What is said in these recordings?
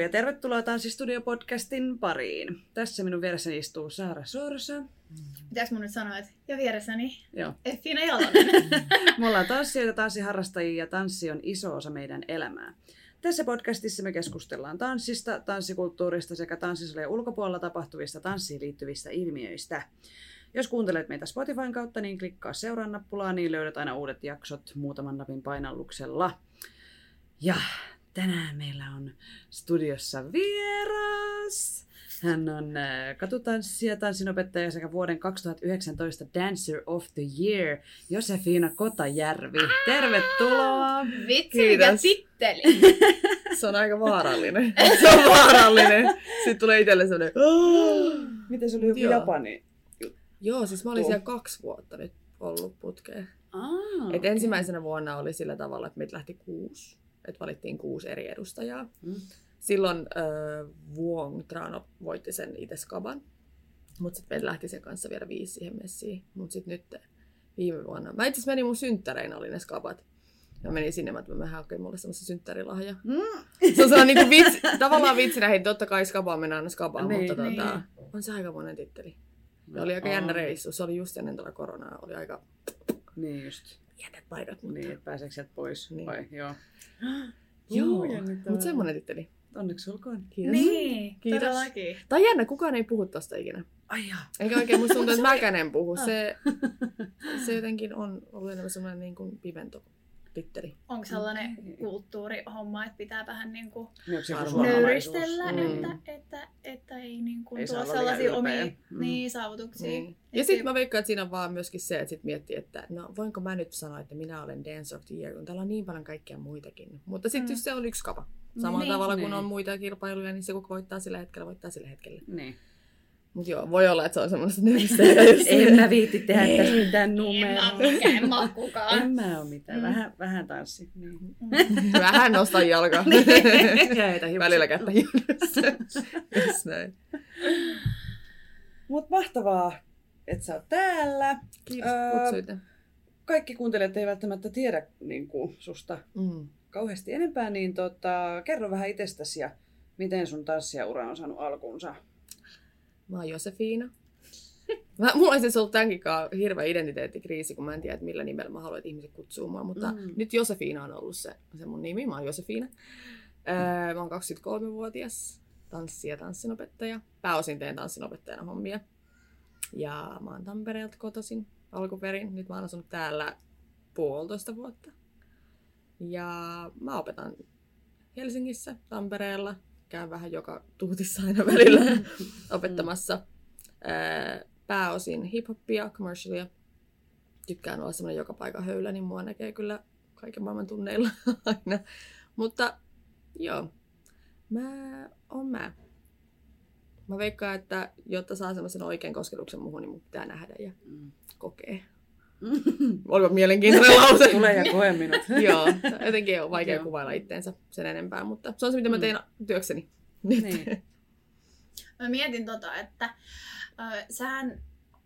Ja tervetuloa Tanssistudio-podcastin pariin. Tässä minun vieressäni istuu Saara Sorsa. Pitäis mun nyt sanoa, että ja vieressäni Joo. Effina Jalonen. Me ollaan tanssijoita, tanssiharrastajia ja tanssi on iso osa meidän elämää. Tässä podcastissa me keskustellaan tanssista, tanssikulttuurista sekä tanssisalien ulkopuolella tapahtuvista tanssiin liittyvistä ilmiöistä. Jos kuuntelet meitä Spotifyn kautta, niin klikkaa seuraan nappulaa, niin löydät aina uudet jaksot muutaman napin painalluksella. Ja tänään meillä on studiossa vieras. Hän on äh, katutanssija, tanssinopettaja sekä vuoden 2019 Dancer of the Year, Josefina Kotajärvi. Tervetuloa! Vitsi, mikä titteli. Se on aika vaarallinen. Se on vaarallinen. Sitten tulee itselle sellainen... Miten se oli joku. Japani? Joo, siis mä olin siellä kaksi vuotta nyt ollut putkeen. Ah, Et ensimmäisenä vuonna oli sillä tavalla, että meitä lähti kuusi. Että valittiin kuusi eri edustajaa. Mm. Silloin äh, Vuong Trano voitti sen itse skaban. Mutta sitten lähti sen kanssa vielä viisi siihen messiin. Mutta sitten nyt viime vuonna... Mä itse asiassa menin mun synttäreinä oli ne skabat. Mä menin sinne, mä mä hakein mulle semmoisen synttärilahja. Mm. Se on sellainen niin vitsi, tavallaan vitsinä, hei totta kai skabaan mennään aina skabaan, Niin. mutta Niin. tota, on se aika monen titteli. Ja oli aika jännä reissu. Se oli just ennen tätä koronaa. Oli aika Niin just. Jännät paikat, mutta... Niin, että pääseekö sieltä pois? Niin. Vai? Joo. Joo, mutta semmonen titteli. Onneksi olkoon. Kiitos. niin, Kiitos. todellakin. Tai jännä, kukaan ei puhu tosta ikinä. Ai jaa. Eikä oikein musta tuntuu, että mäkään en puhu. Se, se jotenkin on ollut enemmän semmoinen niin kuin pimento titteli. Onko sellainen Okei. kulttuurihomma, että pitää vähän niin kuin Niin, suomalaisuus? nöyristellä, Mm. että, että, että ei, niin kuin Ei tuo sellaisia omia. Mm. niin, saavutuksia. Et Ja sitten mä veikkaan, että siinä on vaan myöskin se, että sit miettii, että no voinko mä nyt sanoa, että minä olen Dance of the Year, kun täällä on niin paljon kaikkia muitakin. Mutta sitten Mm. mm. se on yksi kapa. Samalla Niin. tavalla kuin Niin. on muita kilpailuja, niin se kuka voittaa sillä hetkellä, voittaa sillä hetkellä. Niin. Mutta joo, voi olla, että se on semmoista nyristelyä just. En mä viitti tehdä Ei. tästä mitään En mä numeroa. oo mikään makukaan. En mä oo mitään. Mm. Vähän, vähän tanssi. Niin. Vähän nostan jalkaa. Ja heitä hiukset. Välillä kättä. Just näin. Mut mahtavaa, että sä oot täällä. Kiitos, Öö, kutsuitte. Kaikki kuuntelijat ei välttämättä tiedä niin kuin, susta Mm. kauheasti enempää, niin tota, kerro vähän itsestäsi ja miten sun tanssijaura on saanut alkunsa. Mä oon Josefina. Mä, mulla on siis ollut tämänkin hirveä identiteettikriisi, kun mä en tiedä, että millä nimellä mä haluan, että ihmiset kutsuu mua. Mutta Mm. mm. nyt Josefina on ollut se, se mun nimi. Mä oon Josefina. Öö, mä oon 23-vuotias tanssi- ja tanssinopettaja. Pääosin teen tanssinopettajana hommia. Ja mä oon Tampereelta kotoisin alkuperin. Nyt mä oon asunut täällä puolitoista vuotta. Ja mä opetan Helsingissä, Tampereella. Käyn vähän joka tuutissa aina välillä opettamassa. Ää, Pääosin hiphoppia, commercialia. Tykkään olla semmoinen joka paikan höylä, niin mua näkee kyllä kaiken maailman tunneilla aina. Mutta joo, mä oon mä. Mä veikkaan, että jotta saa semmoisen oikean kosketuksen muhun, niin mun pitää nähdä ja Mm. kokea. Olipa mielenkiintoinen lause. Tule ja koe minut. Joo, jotenkin on vaikea Joo. kuvailla itteensä sen enempää, mutta se on se, mitä mä Mm. teen työkseni. Nyt. Niin. Mä mietin tota, että ö, sähän,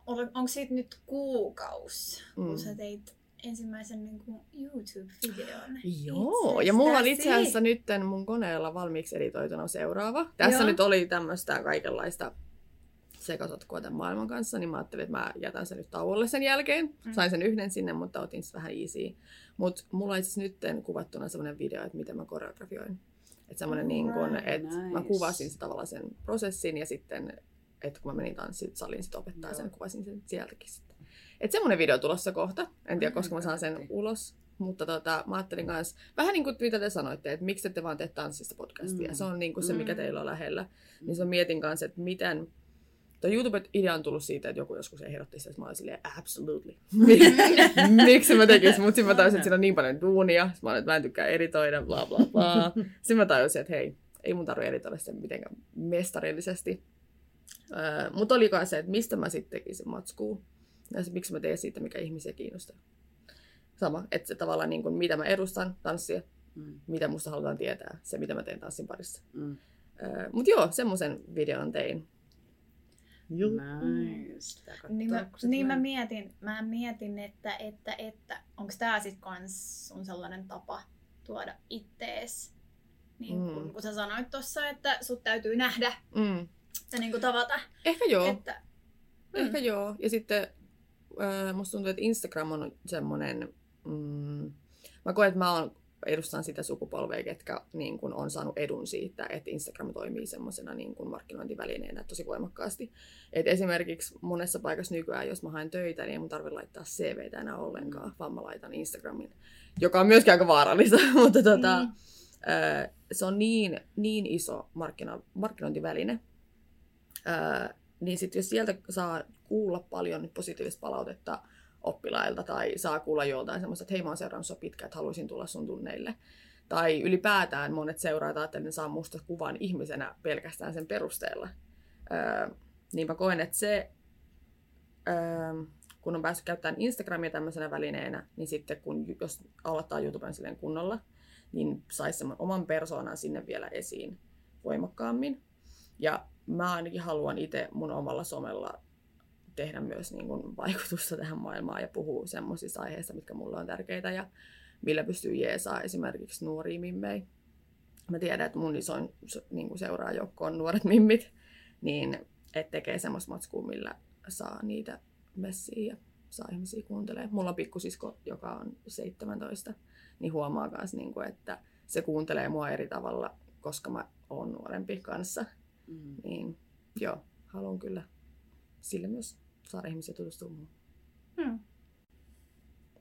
onko siitä nyt kuukaus, mm. kun Mm. sä teit ensimmäisen niin kuin YouTube-videon. Joo, ja mulla on itse asiassa nyt mun koneella valmiiksi editoituna seuraava. Tässä Joo. nyt oli tämmöistä kaikenlaista sekasotkua tämän maailman kanssa, niin mä ajattelin, että mä jätän sen nyt tauolle sen jälkeen. Mm. Sain sen yhden sinne, mutta otin sitten vähän easy. Mutta mulla on asiassa nyt kuvattuna semmoinen video, että miten mä koreografioin. Että semmoinen niin kun, että mä nice. kuvasin se tavallaan sen prosessin ja sitten, että kun mä menin tanssisaliin sit opettaa Joo. sen, kuvasin sen sieltäkin sitten. Että semmoinen video tulossa kohta. En tiedä, koska mä saan sen ulos. Mutta tota, mä ajattelin kanssa, vähän niin kuin mitä te sanoitte, että miksi te ette vaan tee tanssista podcastia. Mm. Se on niin kuin se, mikä Mm. teillä on lähellä. Niin se mietin kanssa, että miten... Tuo YouTube-idea on tullut siitä, että joku joskus ehdotti sitä, että mä olin silleen, absolutely. Miksi mä tekisin? Mutta sitten mä tajusin, että siinä on niin paljon duunia. Sitten mä olin, että mä en tykkää editoida, bla bla bla. Sitten mä tajusin, että hei, ei mun tarvitse editoida sitä mitenkään mestarillisesti. Öö, Mutta oli kai se, että mistä mä sitten tekisin matskua. Ja se, miksi mä teen siitä, mikä ihmisiä kiinnostaa. Sama, että se tavallaan niin kuin, mitä mä edustan tanssia, Mm. mitä musta halutaan tietää, se mitä mä teen tanssin parissa. Mm. Öö, Mutta joo, semmoisen videon tein. Nice. Tää kattoo, Niin mä, niin mä mietin, mä mietin, että, että, että onko tää sit kans sun sellainen tapa tuoda ittees Niin kun, Mm. kun sä sanoit tuossa, että sut täytyy nähdä Mm. ja niin kuin tavata. Ehkä joo. Että, Ehkä joo. Ja sitten äh, musta tuntuu, että Instagram on semmoinen... Mm, mä koen, että mä oon, edustan sitä sukupolvea, ketkä niin kun, on saanut edun siitä, että Instagram toimii semmoisena niin kun, markkinointivälineenä tosi voimakkaasti. Et esimerkiksi monessa paikassa nykyään, jos mä haen töitä, niin ei mun tarvitse laittaa CVtä enää ollenkaan, mm. vaan mä laitan Instagramin, joka on myöskin aika vaarallista, mutta tota, Niin. ö, se on niin, niin iso markkino, markkinointiväline, Ö, niin sitten jos sieltä saa kuulla paljon positiivista palautetta oppilailta tai saa kuulla joltain semmoista, että hei mä oon seurannut sua pitkään, että haluaisin tulla sun tunneille. Tai ylipäätään monet seuraajat että ne saa musta kuvan ihmisenä pelkästään sen perusteella. Öö, niin mä koen, että se, öö, kun on päässyt käyttämään Instagramia tämmöisenä välineenä, niin sitten kun jos aloittaa YouTuben silleen kunnolla, niin saisi sen oman persoonan sinne vielä esiin voimakkaammin. Ja mä ainakin haluan itse mun omalla somella tehdä myös niin kuin vaikutusta tähän maailmaan ja puhua semmoisista aiheista, mitkä mulle on tärkeitä ja millä pystyy jeesaa esimerkiksi nuoria mimmei. Mä tiedän, että mun isoin niin kuin seuraajoukko on nuoret mimmit, niin et tekee semmoista matskua, millä saa niitä messiä ja saa ihmisiä kuuntelemaan. Mulla on pikkusisko, joka on 17, niin huomaa myös, niin kuin, että se kuuntelee mua eri tavalla, koska mä oon nuorempi kanssa. Mm. Niin joo, haluan kyllä sille myös saada ihmisiä tutustumaan muuhun. Hmm.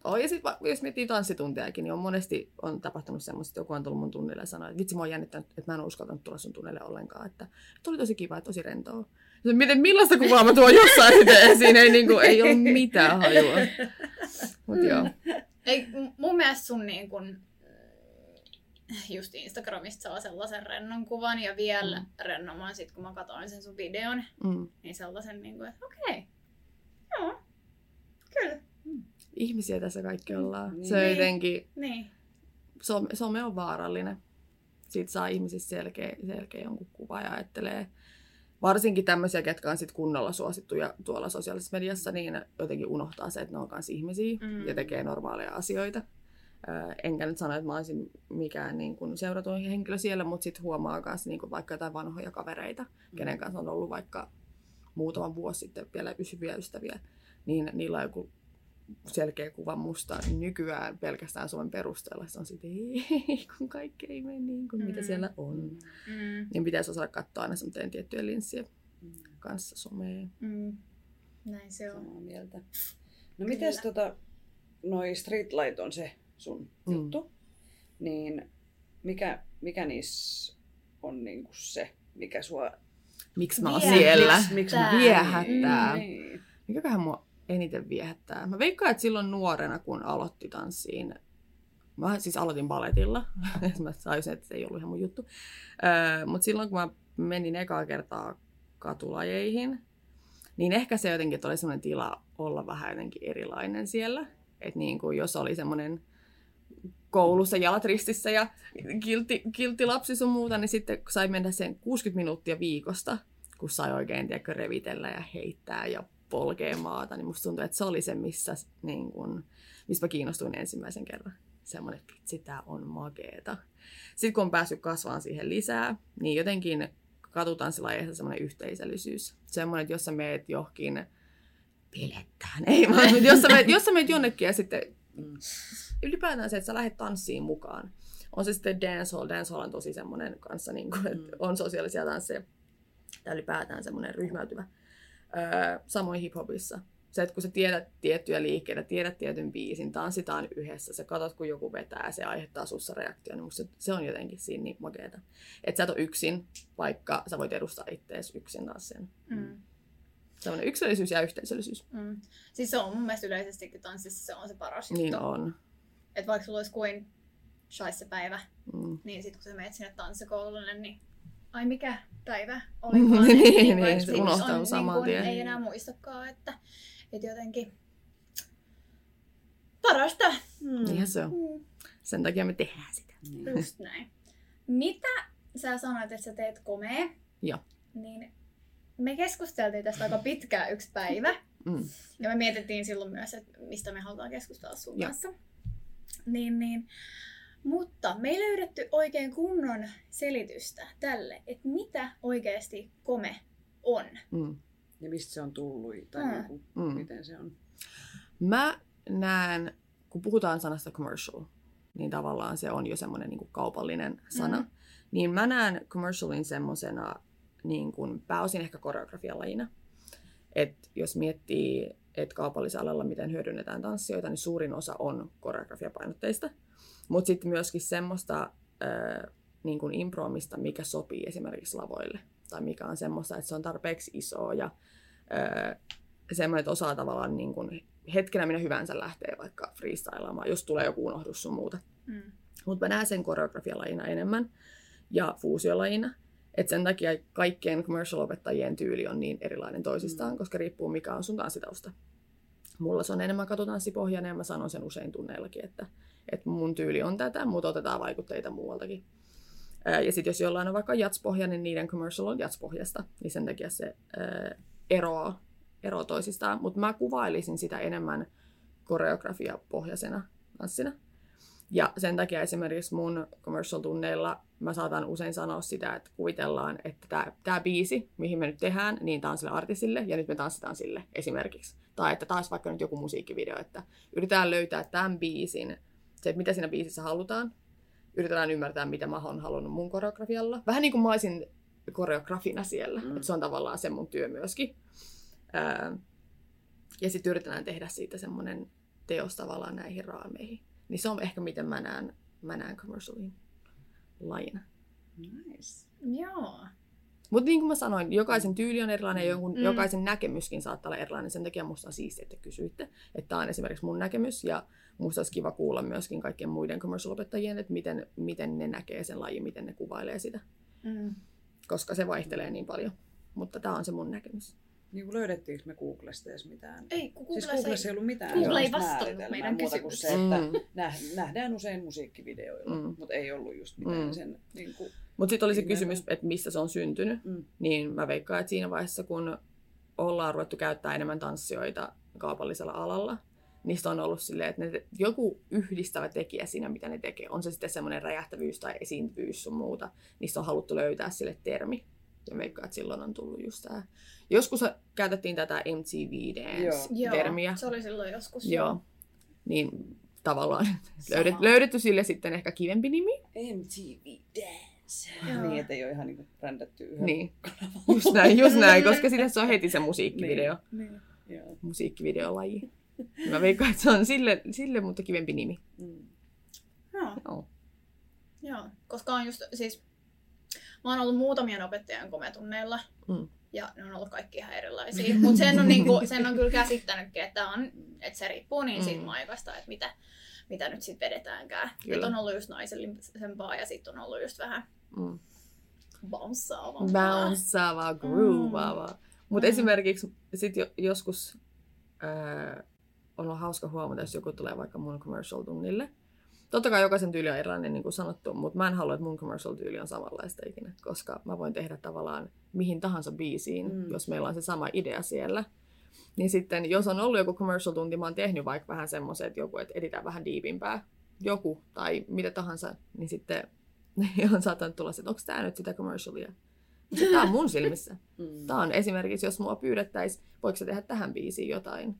Oh, ja sitten jos miettii tanssituntejakin, niin on monesti on tapahtunut semmoista, että joku on tullut mun tunnille ja sanoi, että vitsi, mä oon jännittänyt, että mä en ole uskaltanut tulla sun tunnille ollenkaan. Että, että oli tosi kiva, että tosi rentoa. Miten, millaista kuvaa mä tuon jossain sitten esiin? Ei, niin kuin, ei ole mitään hajua. Mut joo. Ei, mun mielestä sun niin kun, just Instagramista saa sellaisen rennon kuvan ja vielä Mm. rennomman sit kun mä katsoin sen sun videon, Mm. niin sellaisen niin kuin, että okei, okay. Kyllä, Ihmisiä tässä kaikki ollaan. Niin. Se on Niin. jotenkin, niin. some, some on vaarallinen. Siitä saa ihmisistä selkeä, selkeä jonkun kuva ja ajattelee, varsinkin tämmöisiä, ketkä on sit kunnolla suosittuja tuolla sosiaalisessa mediassa, niin jotenkin unohtaa se, että ne on myös ihmisiä Mm. ja tekee normaaleja asioita. Enkä nyt sano, että mä olisin mikään niin kuin seuratuin henkilö siellä, mutta sitten huomaa myös niin vaikka jotain vanhoja kavereita, kenen kanssa on ollut vaikka muutama vuosi sitten vielä pysyviä ystäviä, niin niillä on joku selkeä kuva musta nykyään pelkästään Suomen perusteella. Se on sitten, ei, kun kaikki ei mene niin kuin mitä Mm. siellä on. Mm. Niin pitäisi osata katsoa aina semmoinen tiettyjen linssien Mm. kanssa someen. Mm. Näin se on. Samaa mieltä. No mites tota, noi streetlight on se sun Mm. juttu, niin mikä, mikä niissä on niinku se, mikä sua Miksi mä oon Viehättää. siellä? Miksi- mä- Viehättää. Niin. Mikäköhän mua eniten viehättää? Mä veikkaan, että silloin nuorena, kun aloitti tanssiin, mä siis aloitin baletilla, mä saisin, että se ei ollut ihan mun juttu, mutta silloin kun mä menin ekaa kertaa katulajeihin, niin ehkä se jotenkin, että oli semmoinen tila olla vähän jotenkin erilainen siellä. Että niin kuin jos oli semmoinen koulussa jalat ristissä ja kiltti, kiltti lapsi sun muuta, niin sitten sai mennä sen 60 minuuttia viikosta, kun sai oikein tiedätkö, revitellä ja heittää ja polkea maata, niin musta tuntuu, että se oli se, missä, niin kun, missä mä kiinnostuin ensimmäisen kerran. Semmoinen, että vitsi, tää on makeeta. Sitten kun on päässyt kasvaan siihen lisää, niin jotenkin katutanssilajeissa semmoinen yhteisöllisyys. Semmoinen, että jos sä meet johonkin pilettään, ei vaan, mutta jos sä meet, jos sä meet jonnekin ja sitten ylipäätään se, että sä lähdet tanssiin mukaan. On se sitten dancehall, dancehall on tosi semmoinen kanssa, niin kuin, että Mm. on sosiaalisia tansseja. Tai ylipäätään semmoinen ryhmäytyvä. Öö, samoin hiphopissa. Se, että kun sä tiedät tiettyjä liikkeitä, tiedät tietyn biisin, tanssitaan yhdessä, sä katsot, kun joku vetää ja se aiheuttaa sussa reaktio, niin se, se on jotenkin siinä niin makeeta. Että sä et ole yksin, vaikka sä voit edustaa ittees yksin taas sen. Mm. Semmoinen yksilöllisyys ja yhteisöllisyys. Mm. Siis se on mun mielestä yleisestikin tanssissa se on se paras juttu. Niin on. Että vaikka sulla olisi kuin shaisse päivä, Mm. niin sit kun sä menet sinne tanssikoululle, niin ai mikä päivä olikaan. Niin, niin, vaikka se sit unohtaa on, saman kun tien. Ei enää muistakaan, että, että jotenkin parasta. Mm. Niinhän se on. Mm. Sen takia me tehdään sitä. Niin. Just näin. Mitä sä sanoit, että sä teet komea? Joo. Niin me keskusteltiin tästä aika pitkään yksi päivä. Mm. Ja me mietittiin silloin myös, että mistä me halutaan keskustella sun Joo. kanssa. Niin, niin. Mutta me ei löydetty oikein kunnon selitystä tälle, että mitä oikeasti kome on. Mm. Ja mistä se on tullut tai Mm. mm. Niin Mm. miten se on. Mä näen, kun puhutaan sanasta commercial, niin tavallaan se on jo semmoinen niin kaupallinen sana. Mhm. Niin mä näen commercialin semmoisena niin kuin pääosin ehkä koreografialajina. Et jos miettii, että kaupallisella alalla miten hyödynnetään tanssijoita, niin suurin osa on koreografiapainotteista. Mutta sitten myöskin semmoista äh, niin kuin improomista, mikä sopii esimerkiksi lavoille. Tai mikä on semmoista, että se on tarpeeksi isoa ja äh, semmoinen, että osaa tavallaan niin kuin hetkenä minä hyvänsä lähtee vaikka freestylaamaan, jos tulee joku unohdus sun muuta. Mm. Mutta mä näen sen koreografialajina enemmän ja fuusiolajina. Et sen takia kaikkien commercial-opettajien tyyli on niin erilainen toisistaan, Mm. koska riippuu mikä on sun tanssitausta. Mulla se on enemmän katotanssipohjainen ja mä sanon sen usein tunneillakin, että, että mun tyyli on tätä, mutta otetaan vaikutteita muualtakin. Ja sitten jos jollain on vaikka jatspohjainen, niin niiden commercial on jatspohjasta, niin sen takia se eroaa, eroaa toisistaan. Mutta mä kuvailisin sitä enemmän koreografiapohjaisena tanssina. Ja sen takia esimerkiksi mun commercial-tunneilla mä saatan usein sanoa sitä, että kuvitellaan, että tämä biisi, mihin me nyt tehdään, niin tämä on sille artistille ja nyt me tanssitaan sille esimerkiksi. Tai että taas vaikka nyt joku musiikkivideo, että yritetään löytää tämän biisin, se, että mitä siinä biisissä halutaan. Yritetään ymmärtää, mitä mä oon halunnut mun koreografialla. Vähän niin kuin mä olisin koreografina siellä. Mm. Että se on tavallaan se mun työ myöskin. Ää, ja sitten yritetään tehdä siitä semmoinen teos tavallaan näihin raameihin. Niin se on ehkä miten mä näen, mä näen commercialin lajina. Nice. Joo. Mutta niin kuin mä sanoin, jokaisen tyyli on erilainen, jonkun, Mm. jokaisen näkemyskin saattaa olla erilainen. Sen takia musta on siistiä, että kysyitte. Että tämä on esimerkiksi mun näkemys ja musta olisi kiva kuulla myöskin kaikkien muiden commercial-opettajien, että miten, miten ne näkee sen lajin, miten ne kuvailee sitä. Mm. Koska se vaihtelee niin paljon. Mutta tämä on se mun näkemys. Niin kuin löydettiinkö me Googlesta edes mitään? Ei, kun Siis Googlessa Googlessa ei ollut mitään Google ei vastannut meidän muuta kuin se, että Mm. näh- nähdään usein musiikkivideoilla, Mm. mutta ei ollut just mitään Mm. sen niin kuin, Mutta sitten oli se kysymys, että mistä se on syntynyt. mm. Niin mä veikkaan, että siinä vaiheessa, kun ollaan ruvettu käyttää enemmän tanssijoita kaupallisella alalla, niistä on ollut silleen, että ne, joku yhdistävä tekijä siinä, mitä ne tekee. On se sitten semmoinen räjähtävyys tai esiintyvyys sun muuta. Niistä on haluttu löytää sille termi. Ja veikkaan, että silloin on tullut just tää. Joskus käytettiin tätä MTV Joo, Dance-termiä. se oli silloin joskus. Joo. Niin tavallaan löydet, löydetty sille sitten ehkä kivempi nimi. MTV Dance. Joo. Niin, ettei ole ihan niin kuin brändätty yhden Niin, just näin, just näin, koska sitten se on heti se musiikkivideo. Niin, niin. Joo. musiikkivideolaji. Mä veikkaan, että se on sille, sille mutta kivempi nimi. Mm. Joo. Joo. Joo, koska on just siis, mä oon ollut muutamien opettajan kometunneilla, Mm. ja ne on ollut kaikki ihan erilaisia. Mutta sen on, niinku, sen on kyllä käsittänytkin, että, on, että se riippuu niin Mm. siitä maikasta, että mitä, mitä nyt sitten vedetäänkään. Että on ollut just naisellisempaa ja sitten on ollut just vähän Mm. bounceaavampaa. Bounceavaa, groovaavaa. Mutta Mm. esimerkiksi sit jo, joskus äh, on ollut hauska huomata, jos joku tulee vaikka mun commercial-tunnille. Totta kai jokaisen tyyli on erilainen, niin kuin sanottu, mutta mä en halua, että mun commercial-tyyli on samanlaista ikinä, koska mä voin tehdä tavallaan mihin tahansa biisiin, Mm. jos meillä on se sama idea siellä. Niin sitten, jos on ollut joku commercial-tunti, mä oon tehnyt vaikka vähän semmoisen, että joku, että editään vähän diipimpää, joku tai mitä tahansa, niin sitten on saattanut tulla se, että onko tämä nyt sitä commercialia. Tämä on mun silmissä. Mm. Tämä on esimerkiksi, jos mua pyydettäisiin, voiko se tehdä tähän biisiin jotain.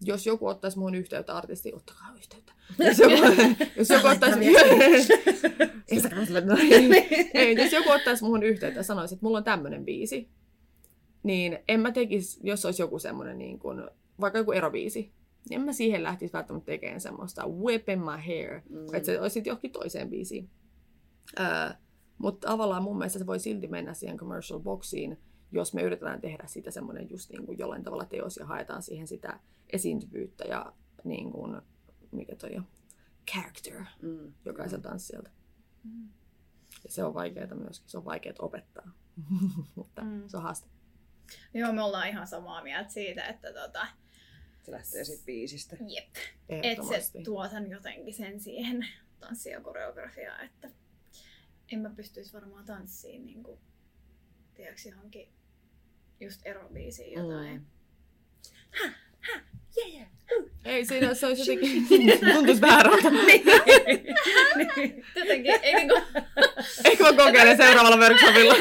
Jos joku ottaisi muun yhteyttä artisti, ottakaa yhteyttä. Jos joku, jos joku ottaisi... Instagramissa Ei, jos joku ottaisi muun yhteyttä ja sanoisi, että mulla on tämmöinen biisi, niin en mä tekisi, jos olisi joku semmoinen, niin kuin, vaikka joku erobiisi, niin en mä siihen lähtisi välttämättä tekemään semmoista whip in my hair, Mm. että se olisi johonkin toiseen biisiin. Öö, mutta tavallaan mun mielestä se voi silti mennä siihen commercial boxiin, jos me yritetään tehdä siitä semmoinen just niin kuin jollain tavalla teos ja haetaan siihen sitä esiintyvyyttä ja niin kuin, mikä toi on, character Mm. jokaiselta tanssijalta. Mm. Ja se on vaikeaa myöskin, se on vaikeaa opettaa, mutta Mm. se on haaste. Joo, me ollaan ihan samaa mieltä siitä, että tota, Se lähtee siitä biisistä. jep, Ehdottomasti. se tuo sen jotenkin sen siihen tanssi- ja koreografiaan, että en mä pystyisi varmaan tanssiin niin kuin, tiedätkö, johonkin just erobiisiin jotain. Mm. Yeah. Ei siinä, se olisi jotenkin, tuntuisi väärältä. Jotenkin, ei niinku Ehkä mä kokeilen seuraavalla workshopilla.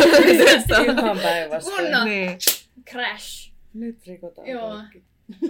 Ihan päinvastoin. Kunnon. niin. crash. Nyt rikotaan Joo. kaikki.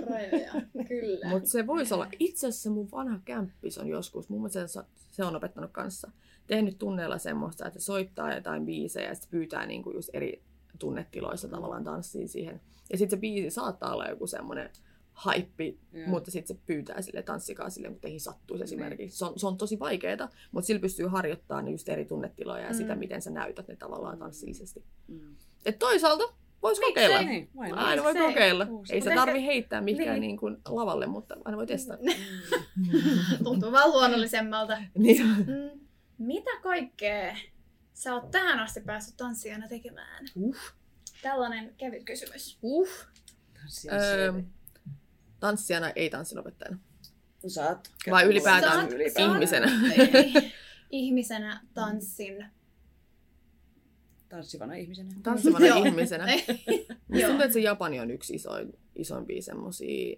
Rajoja, kyllä. Mutta se voisi olla, itse asiassa mun vanha kämppis on joskus, mun mielestä se, se on opettanut kanssa, tehnyt tunneilla semmoista, että se soittaa jotain biisejä ja sitten pyytää niinku just eri tunnetiloissa tavallaan tanssiin siihen. Ja sitten se biisi saattaa olla joku semmoinen haippi, Joo. mutta sitten se pyytää sille tanssikaa sille, kun teihin sattuisi esimerkiksi. Se on, se on tosi vaikeaa, mutta sillä pystyy harjoittamaan ne just eri tunnetiloja ja Mm. sitä, miten sä näytät ne tavallaan tanssillisesti. Mm. Et toisaalta voisi kokeilla. Niin? Aina voi kokeilla. Uusi. Ei se tarvi ehkä- heittää mihinkään Niin. niin kuin lavalle, mutta aina voi testata. Tuntuu vaan luonnollisemmalta. Niin. Mm, mitä kaikkea sä oot tähän asti päässyt tanssijana tekemään? Uh. Tällainen kevyt kysymys. Uh. Öö, Tanssijana, ei tanssinopettajana. se. Saat Vai ylipäätään Saat- ylipäätään. ihmisenä. Ei. Ihmisenä tanssin. Tanssivana ihmisenä. Tanssivana Joo. ihmisenä. Musta tuntuu, että se Japani on yksi isoin, isoimpia semmosia.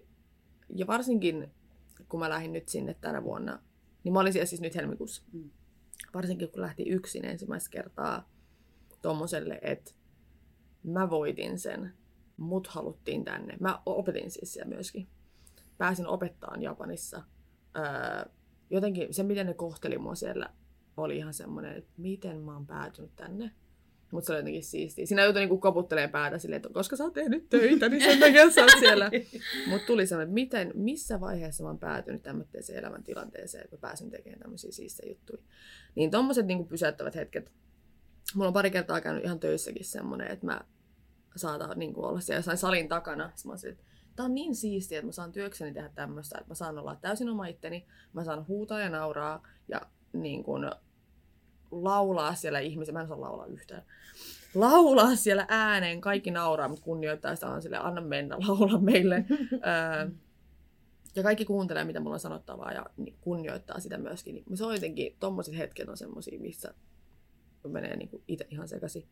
Ja varsinkin, kun mä lähdin nyt sinne tänä vuonna, niin mä olin siellä siis nyt helmikuussa. Mm. Varsinkin, kun lähti yksin ensimmäistä kertaa tommoselle, että mä voitin sen, mut haluttiin tänne. Mä opetin siis siellä myöskin. Pääsin opettaan Japanissa. Öö, jotenkin se, miten ne kohteli mua siellä, oli ihan semmoinen, että miten mä oon päätynyt tänne. Mutta se oli jotenkin siistiä. Siinä joutui niinku koputtelemaan päätä silleen, että koska sä oot tehnyt töitä, niin sen takia sä oot siellä. Mutta tuli semmoinen, että miten, missä vaiheessa mä oon päätynyt tämmöiseen elämäntilanteeseen, että mä pääsin tekemään tämmöisiä siistejä juttuja. Niin tommoset niinku pysäyttävät hetket. Mulla on pari kertaa käynyt ihan töissäkin semmoinen, että mä saatan niinku olla siellä jossain salin takana. Sitten mä silleen, että tää on niin siistiä, että mä saan työkseni tehdä tämmöistä, että mä saan olla täysin oma itteni, mä saan huutaa ja nauraa ja niin kuin laulaa siellä ihmisiä. Mä en osaa laulaa yhtään. Laulaa siellä ääneen, kaikki nauraa, mutta kunnioittaa sitä on sille, anna mennä, laula meille. Öö, ja kaikki kuuntelee, mitä mulla on sanottavaa ja niin kunnioittaa sitä myöskin. Niin se on jotenkin, tommoset hetket on semmosia, missä menee niinku itse ihan sekaisin.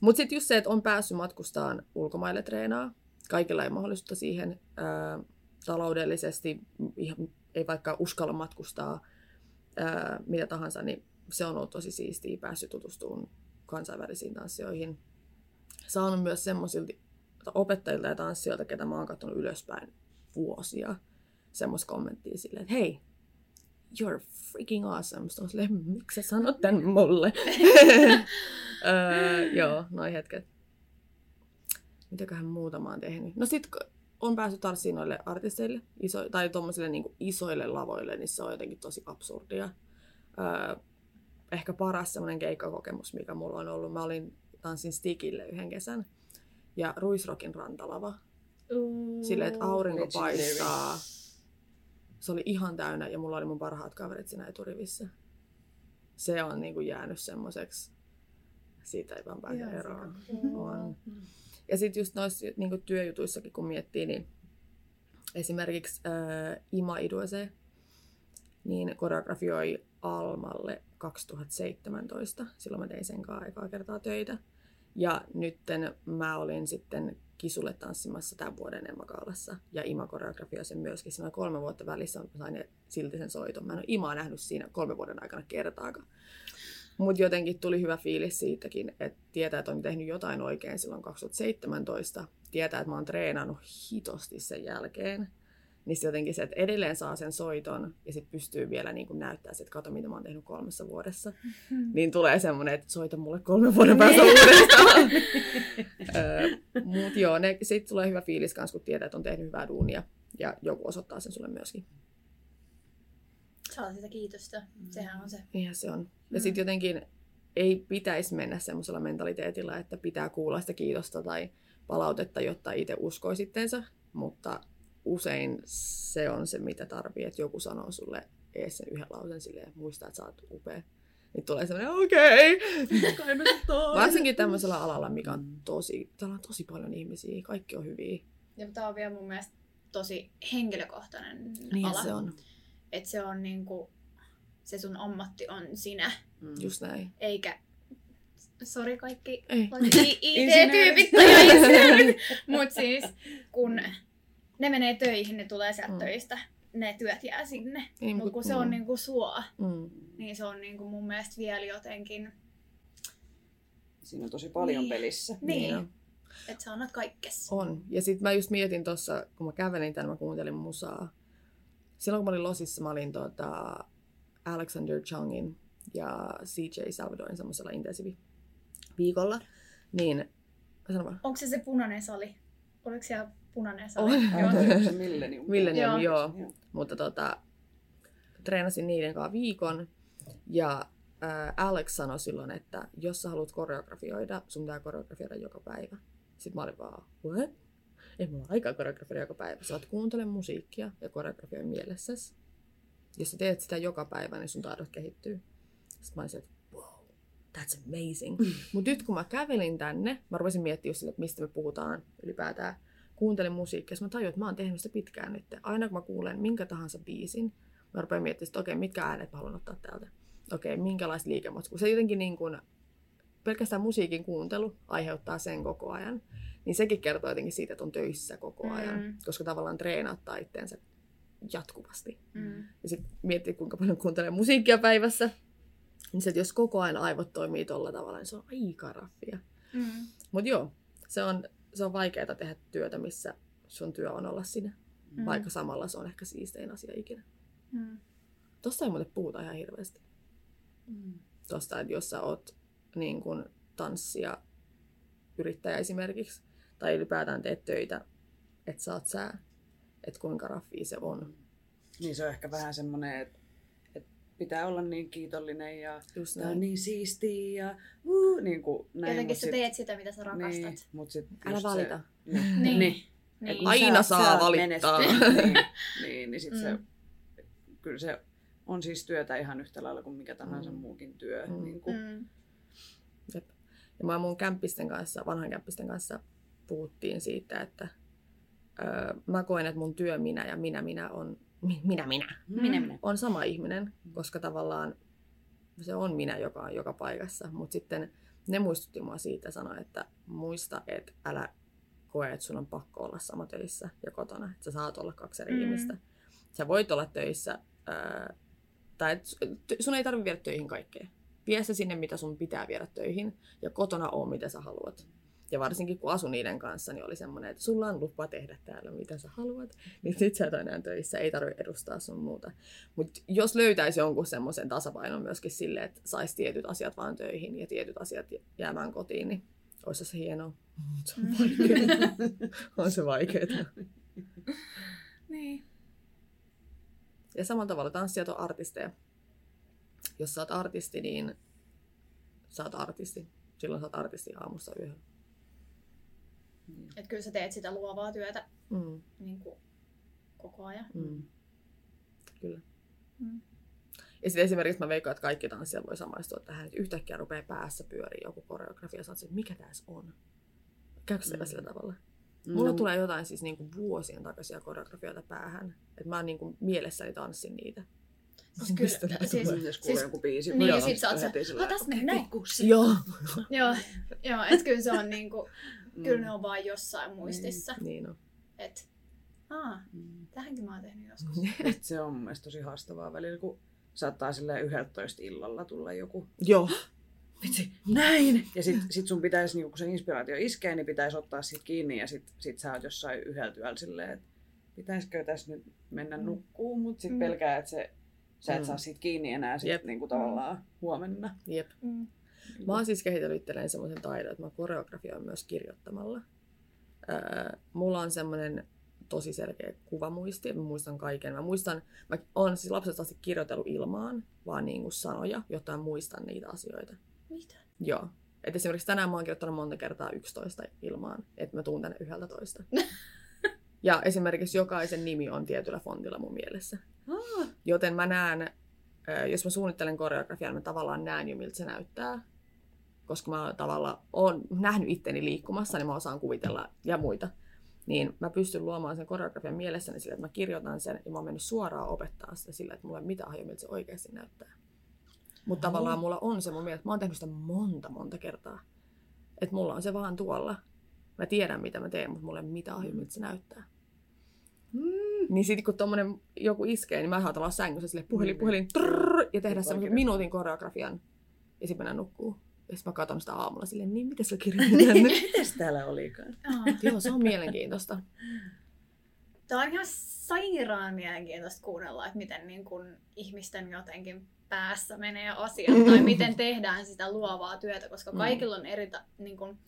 Mutta sitten just se, että on päässyt matkustaan ulkomaille treenaa. Kaikilla ei mahdollisuutta siihen ää, taloudellisesti, ei vaikka uskalla matkustaa ää, mitä tahansa, niin se on ollut tosi siistiä päässyt tutustumaan kansainvälisiin tanssioihin. Saanut myös semmoisilta opettajilta ja tanssijoilta, ketä mä oon katsonut ylöspäin vuosia, semmoista kommenttia silleen, että hei, you're freaking awesome. Sitten on silleen, miksi sä sanot tän mulle? öö, joo, noin hetket. Mitäköhän muuta mä oon tehnyt? No sit kun on päässyt tanssiin noille artisteille, iso, tai tommosille niinku isoille lavoille, niin se on jotenkin tosi absurdia. Öö, ehkä paras semmoinen keikkakokemus, mikä mulla on ollut. Mä olin tanssin Stikille yhden kesän. Ja Ruisrokin rantalava. Silleen, että aurinko Legendary. paistaa. Se oli ihan täynnä ja mulla oli mun parhaat kaverit siinä eturivissä. Se on niinku jäänyt semmoiseksi, siitä ei vaan pääse Ihan eroon. On. Ja sitten just noissa niinku työjutuissakin kun miettii, niin esimerkiksi äh, Ima Iduese, niin koreografioi Almalle 2017. Silloin mä tein sen kanssa ekaa kertaa töitä. Ja nytten mä olin sitten Kisulle tanssimassa tämän vuoden Emma-kaalassa. Ja Ima koreografioi sen myöskin. Siinä kolme vuotta välissä, mä sain silti sen soiton. Mä en ole Imaa nähnyt siinä kolmen vuoden aikana kertaakaan. Mutta jotenkin tuli hyvä fiilis siitäkin, että tietää, että on tehnyt jotain oikein silloin 2017. Tietää, että mä oon treenannut hitosti sen jälkeen. Niin jotenkin se, että edelleen saa sen soiton ja sitten pystyy vielä niin näyttää, että kato mitä mä oon tehnyt kolmessa vuodessa. Niin tulee semmoinen, että soita mulle kolmen vuoden päästä uudestaan. Mutta joo, sitten tulee hyvä fiilis kanssa, kun tietää, että on tehnyt hyvää duunia. Ja joku osoittaa sen sulle myöskin. Saa sitä kiitosta. Sehän on se. Niinhän se on. Ja Mm. sitten jotenkin ei pitäisi mennä semmoisella mentaliteetilla, että pitää kuulla sitä kiitosta tai palautetta, jotta itse uskoisi itteensä. Mutta usein se on se, mitä tarvii, että joku sanoo sulle ees sen yhden lausen silleen, muista, että sä oot upea. Niin tulee semmoinen, okei, okay. Varsinkin tämmöisellä alalla, mikä on tosi, täällä on tosi paljon ihmisiä, kaikki on hyviä. Ja tämä on vielä mun mielestä tosi henkilökohtainen Niin ala. se on, Että se on niinku, se sun ammatti on sinä, Mm. just näin. eikä Sori kaikki IT-tyypit tai insinöörit. Mut siis kun ne menee töihin, ne tulee sieltä Mm. mm. töistä, ne työt jää sinne. Niin, Mutta mut- kun se on mm. niinku sua, Mm. niin se on niinku mun mielestä vielä jotenkin, Siinä on tosi paljon Niin. pelissä. niin, on. että sä annat kaikkes. On. Ja sitten mä just mietin tuossa, kun mä kävelin tänne, mä kuuntelin musaa. Silloin kun mä olin Losissa, mä olin tota Alexander Changin ja CJ Salvadorin semmoisella intensiivi viikolla. Niin, sano vaan. Onko se se punainen sali? Oliko siellä punainen sali? On. Joo. Millennium. Millennium, Joo. joo. joo. Mutta tota, treenasin niiden kanssa viikon. Ja ää, Alex sanoi silloin, että jos sä haluat koreografioida, sun pitää koreografioida joka päivä. Sitten mä olin vaan, what? Ei mulla ole aikaa koreografioida joka päivä. Sä oot kuuntele musiikkia ja koreografioi mielessäsi. Jos sä teet sitä joka päivä, niin sun taidot kehittyy. Sitten mä olisin, että wow, that's amazing. Mutta nyt kun mä kävelin tänne, mä rupesin miettimään sille, että mistä me puhutaan ylipäätään. Kuuntelin musiikkia, ja mä tajuin, että mä oon tehnyt sitä pitkään nyt. Aina kun mä kuulen minkä tahansa biisin, mä rupean miettimään, että okei, mitkä äänet mä haluan ottaa täältä. Okei, minkälaista liikematskua. Se jotenkin niin kuin, pelkästään musiikin kuuntelu aiheuttaa sen koko ajan. Niin sekin kertoo jotenkin siitä, että on töissä koko ajan. Mm. Koska tavallaan treenauttaa itteensä jatkuvasti. Mm. Ja sitten miettii, kuinka paljon kuuntelee musiikkia päivässä. Niin se, että jos koko ajan aivot toimii tolla tavalla, niin se on aika raffia. Mm. Mutta joo, se on, se on vaikeaa tehdä työtä, missä sun työ on olla siinä. Mm. Vaikka samalla se on ehkä siistein asia ikinä. Mm. Tosta ei muuten puhuta ihan hirveästi. Mm. Tosta, että jos sä oot niin kun, tanssia yrittäjä esimerkiksi, tai ylipäätään teet töitä, että saat sää, että kuinka raffia se on. Niin se on ehkä vähän semmoinen, että et pitää olla niin kiitollinen ja Just tää on niin siistiä ja uh, niin kuin näin. Jotenkin sä teet sitä, mitä sä rakastat. Niin, mut sit Älä valita. Se, niin. Niin. niin. Niin. Aina saa oot valittaa. niin, niin, niin sit se, Mm. kyllä se on siis työtä ihan yhtä lailla kuin mikä tahansa Mm. muukin työ. Mm. Niin kuin, Mm. Jep. Ja mä mun kämppisten kanssa, vanhan kämppisten kanssa puhuttiin siitä, että öö, mä koen, että mun työ minä ja minä minä on, minä minä, minä, minä. on sama ihminen, koska tavallaan se on minä, joka on joka paikassa. Mutta sitten ne muistutti mua siitä ja sanoi, että muista, että älä koe, että sun on pakko olla sama töissä ja kotona. Että sä saat olla kaksi eri Mm. ihmistä. Sä voit olla töissä, ää, tai et, sun ei tarvitse viedä töihin kaikkea. Vie se sinne, mitä sun pitää viedä töihin, ja kotona on, mitä sä haluat. Ja varsinkin kun asun niiden kanssa, niin oli semmoinen, että sulla on lupa tehdä täällä, mitä sä haluat. Niin sit sä et enää töissä, ei tarvitse edustaa sun muuta. Mutta jos löytäisi jonkun semmoisen tasapainon myöskin silleen, että saisi tietyt asiat vaan töihin ja tietyt asiat jäämään kotiin, niin olisi se hienoa. Se on Mm. vaikeaa. on se vaikeaa. Niin. Ja samalla tavalla tanssijat on artisteja. Jos sä oot artisti, niin sä oot artisti. Silloin sä oot artisti aamusta yöhön. Et kyllä sä teet sitä luovaa työtä Mm, niin kuin, koko ajan. mm. Kyllä. Mm. Ja sitten esimerkiksi mä veikkaan, että kaikki tanssijat voi samaistua tähän, että yhtäkkiä rupeaa päässä pyörii joku koreografia ja sä se, että mikä tässä on? Käykö Mm. sillä tavalla? Mulla No, tulee jotain siis niinku vuosien takaisia koreografioita päähän. Että mä niinku mielessäni tanssin niitä. Siis Mistä kyllä, siis-? Jos kuulee siis- joku biisi. niin, ja sit sä oot se, heti sillä "Ah, tässä meni näin." Joo. Joo, joo että kyllä se on niinku, Mm. kyllä ne on vaan jossain muistissa. Niin on. Että, aa, Mm. tähänkin mä oon tehnyt joskus. Se on mun tosi haastavaa välillä, kun saattaa silleen 11 illalla tulla joku Joo. vitsi, näin! Ja sit, sit sun pitäisi, niin kun se inspiraatio iskee, niin pitäisi ottaa sit kiinni ja sit, sit sä oot jossain yhdellä työllä silleen, että pitäisikö tässä nyt mennä Mm. nukkuun, mutta sit Mm. pelkää, että se, sä et Mm. saa siitä kiinni enää sit Jep. niin kuin tavallaan huomenna. Jep. Mm. Mä oon siis kehitellyt itselleen semmoisen taidon, että mä koreografioin myös kirjoittamalla. Öö, mulla on semmoinen tosi selkeä kuvamuisti, että mä muistan kaiken. Mä muistan, mä oon siis lapsesta asti kirjoitellut ilmaan, vaan niin kuin sanoja, jotta mä muistan niitä asioita. Mitä? Joo. Et esimerkiksi tänään mä oon kirjoittanut monta kertaa 11 ilmaan, että mä tuun tänne 11. ja esimerkiksi jokaisen nimi on tietyllä fontilla mun mielessä. Joten mä näen, jos mä suunnittelen koreografiaa, mä tavallaan näen jo miltä se näyttää. Koska mä tavallaan oon nähnyt itteni liikkumassa, niin mä osaan kuvitella ja muita. Niin mä pystyn luomaan sen koreografian mielessäni sillä, että mä kirjoitan sen ja mä oon mennyt suoraan opettaa sitä sillä, että mulla ei mitään hajua, miltä se oikeasti näyttää. Mutta tavallaan mulla on se mun mielestä, mä oon tehnyt sitä monta monta kertaa. Että mulla on se vaan tuolla. Mä tiedän mitä mä teen, mutta mulla ei mitään hajua, miltä se näyttää. Niin sitten kun tommonen joku iskee, niin mä saatan olla sängyssä sille puhelin, puhelin, trrrr, ja tehdä semmoisen minuutin koreografian. Ja sitten mennä nukkuu. Ja sitten mä katson sitä aamulla silleen, niin mitä sä kirjoitit tänne? Mites täällä olikaan? Joo, se on mielenkiintoista. Tämä on ihan sairaan mielenkiintoista kuunnella, että miten niin kun ihmisten jotenkin päässä menee asiat tai miten tehdään sitä luovaa työtä, koska Mm. kaikilla on eri, ta- niin kun,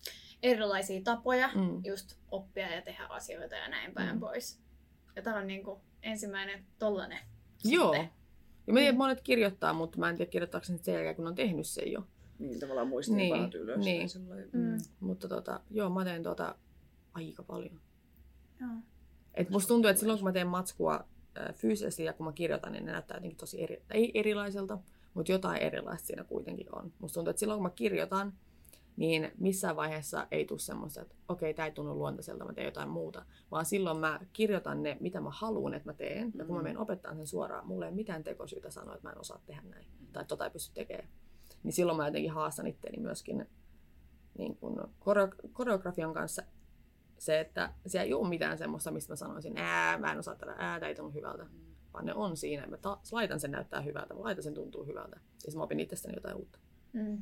erilaisia tapoja Mm. just oppia ja tehdä asioita ja näin päin Mm. pois. Ja tämä on niin kun ensimmäinen tollanen. Joo. sitten. Ja mä tiedän, että monet kirjoittaa, mutta mä en tiedä kirjoittaako ne sen jälkeen, kun on tehnyt sen jo. Niin, tavallaan muistiinpanot Niin, ylös. niin. tai sellainen. Mm. Mutta tota, joo, mä teen tota aika paljon. Joo. Et musta tuntuu, että silloin kun mä teen matskua äh, fyysisesti ja kun mä kirjoitan, niin ne näyttää jotenkin tosi eri, ei erilaiselta, mutta jotain erilaista siinä kuitenkin on. Musta tuntuu, että silloin kun mä kirjoitan, niin missään vaiheessa ei tule semmoista, että okei, tämä ei tunnu luontaiselta, mä teen jotain muuta. Vaan silloin mä kirjoitan ne, mitä mä haluan, että mä teen. Ja kun mä Mhm. menen opettaa sen suoraan, mulla ei mitään tekosyytä sanoa, että mä en osaa tehdä näin. Tai että tota ei pysty tekemään. Niin silloin mä jotenkin haastan itteeni myöskin niin kun koreo- koreografian kanssa se, että siellä ei ole mitään semmoista, mistä mä sanoisin, ää, mä en osaa tätä, ää, tää ei tunnu hyvältä. Vaan ne on siinä. Mä ta- laitan sen näyttää hyvältä, mä laitan sen tuntuu hyvältä. Ja sitten mä opin itsestäni jotain uutta. Mm.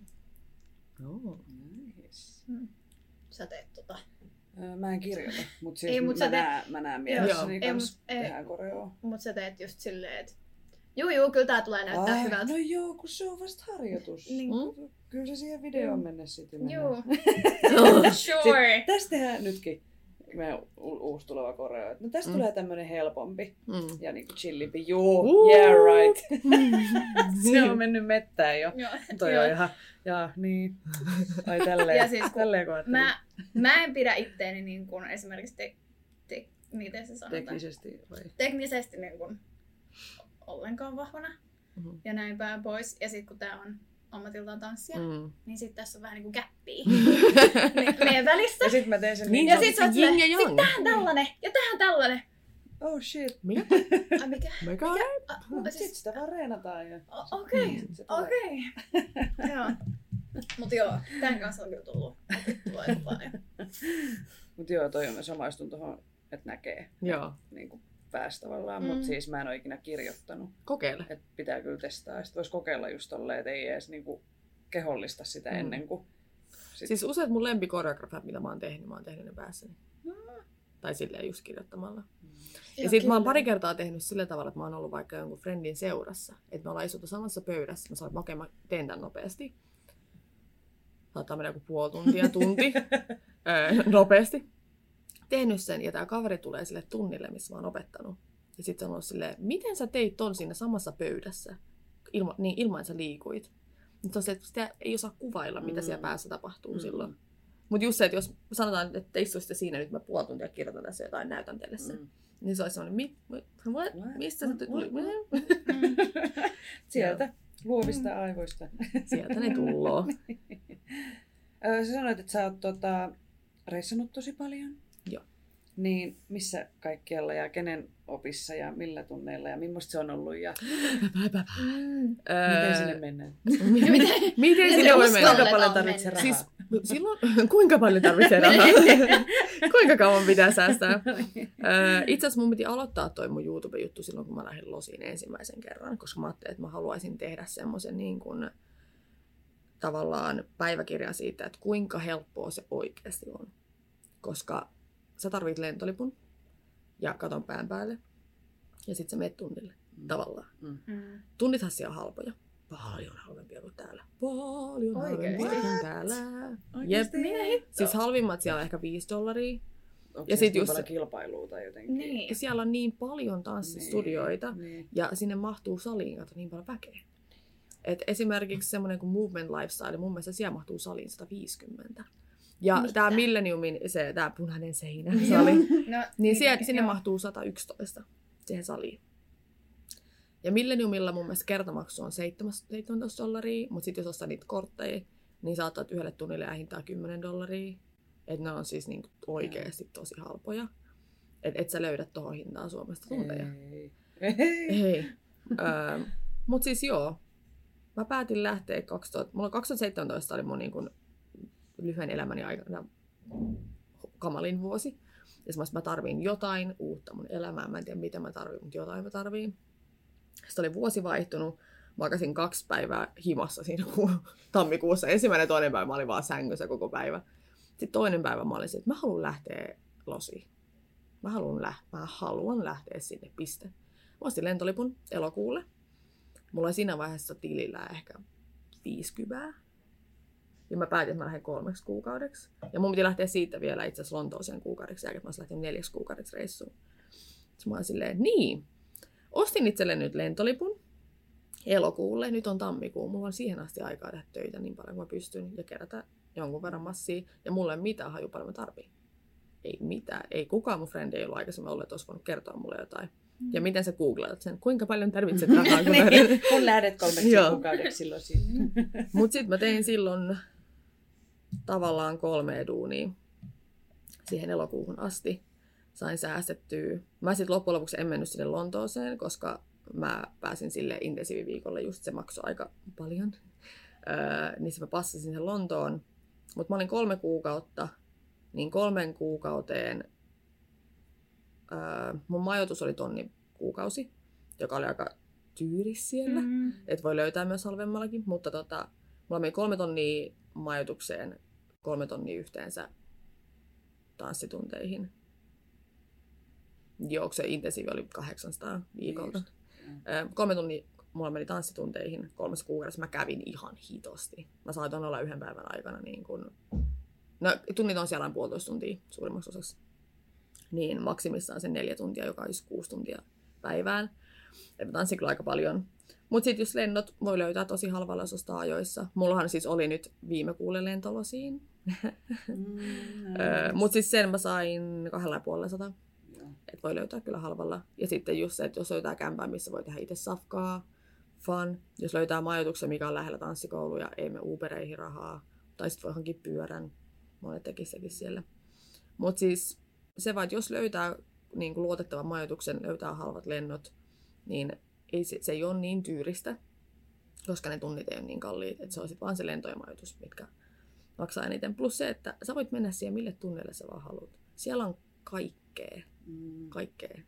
Oh. Nice. Sä teet tota. Mä en kirjoita, mutta siis Ei, mut mä, teet- näen, mä näen mielessäni Ei, kans mut- ei. tehdään koreoa. Mut sä teet just silleen, että juu juu, kyllä tää tulee näyttää Ai, hyvältä. No joo, kun se on vasta harjoitus. Niin. Mm? Kyllä se siihen videoon mennessä sitten. Oh. sure. Tästä tehdään nytkin meidän uusi tuleva koreo. No tästä Mm. tulee tämmönen helpompi Mm. ja niinku chillimpi. Juu, Uh. yeah right. se on mennyt mettään jo. Joo. Toi Joo. on ihan, jaa niin. Ai tälleen, Ja siis tälleen. Mä, mä en pidä itteeni niin kuin esimerkiksi te, te, miten se sanotaan? Teknisesti vai? teknisesti niin kuin ollenkaan vahvana Mhm. ja näin päin pois. Ja sitten kun tää on ammatiltaan tanssia, mm. Mm. niin sitten tässä on vähän niin kuin käppiä me- meidän välissä. Ja sit mä teen sen Niin, Ja se sit on sä se oot ja silleen, yang. tähän tällainen ja tähän tällainen. Oh shit. Mikä? Ai mikä? Mikä? Ah, Sit siis, sitä vaan reenataan ja... o- Okei, tulee. okei. Joo. Mut joo, tän kanssa on kyllä tullut opittua aika paljon. Mut joo, toi on myös samaistun tuohon, että näkee Joo. niin kuin päästä tavallaan, Mm. mm. mutta siis mä en ole ikinä kirjoittanut. Kokeile. Että pitää kyllä testaa. Sitten voisi kokeilla just tolleen, että ei edes niin kuin kehollista sitä Mm. mm. ennen kuin... Sit... Siis useat mun lempikoreografiat, mitä mä oon tehnyt, mä oon tehnyt ne päässäni. Tai silleen just kirjoittamalla. Ja Joo, sit mä oon pari kertaa tehnyt sillä tavalla, että mä oon ollut vaikka jonkun friendin seurassa. Että me ollaan istuttu samassa pöydässä. Mä sanoin, että okei, mä teen tän nopeasti. Saattaa mennä joku puoli tuntia, tunti. öö, nopeasti. Tehnyt sen ja tää kaveri tulee sille tunnille, missä mä oon opettanut. Ja sitten on ollut silleen, miten sä teit ton siinä samassa pöydässä? Ilma, niin ilman sä liikuit. On se, että sitä ei osaa kuvailla, mitä Mm. siellä päässä tapahtuu Mm. silloin. Mutta just se, että jos sanotaan, että te istuisitte siinä nyt, mä puoli tuntia kirjoitan tässä jotain, näytän teille sen. Mm. Niin se olisi semmoinen, mi, what? what? What? Mistä se What? tuli? What? Mm. Sieltä, luovista aivoista. Sieltä ne tulloo. Sä sanoit, että sä oot tota, reissannut tosi paljon. Niin missä kaikkialla ja kenen opissa ja millä tunneilla ja millaista se on ollut ja Mm. miten sinne mennään? Miten, miten Miten sinne voi mennä? Kuinka paljon tarvitsee rahaa? Siis silloin, kuinka paljon tarvitsee rahaa? kuinka kauan pitää säästää? Öö, Itse asiassa mun piti aloittaa toi mun YouTube-juttu silloin, kun mä lähdin losiin ensimmäisen kerran, koska mä ajattelin, että mä haluaisin tehdä semmoisen niin kuin, tavallaan päiväkirjan siitä, että kuinka helppoa se oikeasti on. Koska sä tarvit lentolipun ja katon pään päälle ja sitten sä meet tunnille tavallaan. Mm. Tunnithan siellä on halpoja. Paljon halvempia kuin täällä. Paljon halvempia kuin täällä. Hitto. Siis halvimmat siellä on ehkä 5 dollaria. Onko Ja se sit niin just kilpailua tai jotenkin? Niin. Ja siellä on niin paljon tanssistudioita. Niin. Ja sinne mahtuu saliin kato niin paljon väkeä. Et esimerkiksi semmoinen kuin Movement Lifestyle, mun mielestä siellä mahtuu saliin 150. Ja Mitä? tämä Millenniumin, se, tämä punainen seinä sali, No, niin siellä, sinne joo. mahtuu 111 siihen saliin. Ja Millenniumilla mun mielestä kertamaksu on 17 dollaria, mutta sitten jos ostaa niitä kortteja, niin saattaa yhdelle tunnille ja hintaa 10 dollaria. Että ne on siis niinku oikeasti tosi halpoja. Että et sä löydät tuohon hintaan Suomesta tunteja. Ei. Ei. Ei. öö, mutta siis joo, mä päätin lähteä 2000, mulla 2017 oli mun niin lyhyen elämäni aikana kamalin vuosi. Ja mä, mä jotain uutta mun elämään. Mä en tiedä, mitä mä tarviin, mutta jotain mä tarviin. Sitten oli vuosi vaihtunut. Mä makasin kaksi päivää himassa siinä tammikuussa. Ensimmäinen toinen päivä mä olin vaan sängyssä koko päivä. Sitten toinen päivä mä olin että mä haluan lähteä losiin. Mä haluan, lä- mä haluan lähteä sinne, piste. Mä ostin lentolipun elokuulle. Mulla oli siinä vaiheessa tilillä ehkä 50. Ja mä päätin, että mä lähden kolmeksi kuukaudeksi. Ja mun piti lähteä siitä vielä itse asiassa Lontooseen kuukaudeksi, jälkeen mä lähtenyt neljäksi kuukaudeksi reissuun. Sitten mä olin silleen, niin, ostin itselle nyt lentolipun elokuulle, nyt on tammikuu, mulla on siihen asti aikaa tehdä töitä niin paljon kuin mä pystyn ja kerätä jonkun verran massia, ja mulla ei mitään haju paljon mä tarviin. Ei mitään, ei kukaan mun frendi ei ollut aikaisemmin ollut, että olisi voinut kertoa mulle jotain. Ja Mm. miten sä googlaat sen, kuinka paljon tarvitset rahaa, kun niin, kun lähdet kolmeksi kuukaudeksi silloin sinne. Mutta sitten mä tein silloin tavallaan kolme duunia siihen elokuuhun asti. Sain säästettyä. Mä sitten loppujen lopuksi en mennyt sinne Lontooseen, koska mä pääsin sille intensiiviviikolle, just se maksoi aika paljon. Öö, niin se mä passasin sinne Lontoon. Mutta mä olin kolme kuukautta, niin kolmen kuukauteen öö, mun majoitus oli tonni kuukausi, joka oli aika tyyris siellä Mm. että voi löytää myös halvemmallakin, mutta tota, mulla meni kolme tonnia majoitukseen, kolme tonnia yhteensä tanssitunteihin. Joo, se intensiivi oli 800 viikolta. Just, kolme tunnia mulla meni tanssitunteihin kolmessa kuukaudessa. Mä kävin ihan hitosti. Mä saatoin olla yhden päivän aikana niin kun... No, tunnit on siellä puolitoista tuntia suurimmaksi osaksi. Niin maksimissaan sen neljä tuntia, joka olisi kuusi tuntia päivään. Et mä tanssin kyllä aika paljon. Mutta sitten jos lennot voi löytää tosi halvalla, jos ostaa ajoissa. Mullahan siis oli nyt viime kuulle lentolosiin. Mm, Mutta siis sen mä sain kahdella puolella sata. Et voi löytää kyllä halvalla. Ja sitten just se, että jos löytää kämpää, missä voi tehdä itse safkaa, fun. Jos löytää majoituksen, mikä on lähellä tanssikouluja, ei me Ubereihin rahaa. Tai sitten voi hankin pyörän. Monet tekis sekin siellä. Mutta siis se vaan, että jos löytää niin kuin luotettavan majoituksen, löytää halvat lennot, niin ei, se, se ei ole niin tyyristä, koska ne tunnit ei ole niin kalliit, että se on sitten vaan se lento ja majoitus, mitkä maksaa eniten. Plus se, että sä voit mennä siihen mille tunnille sä vaan haluat. Siellä on kaikkea Mm. kaikkea.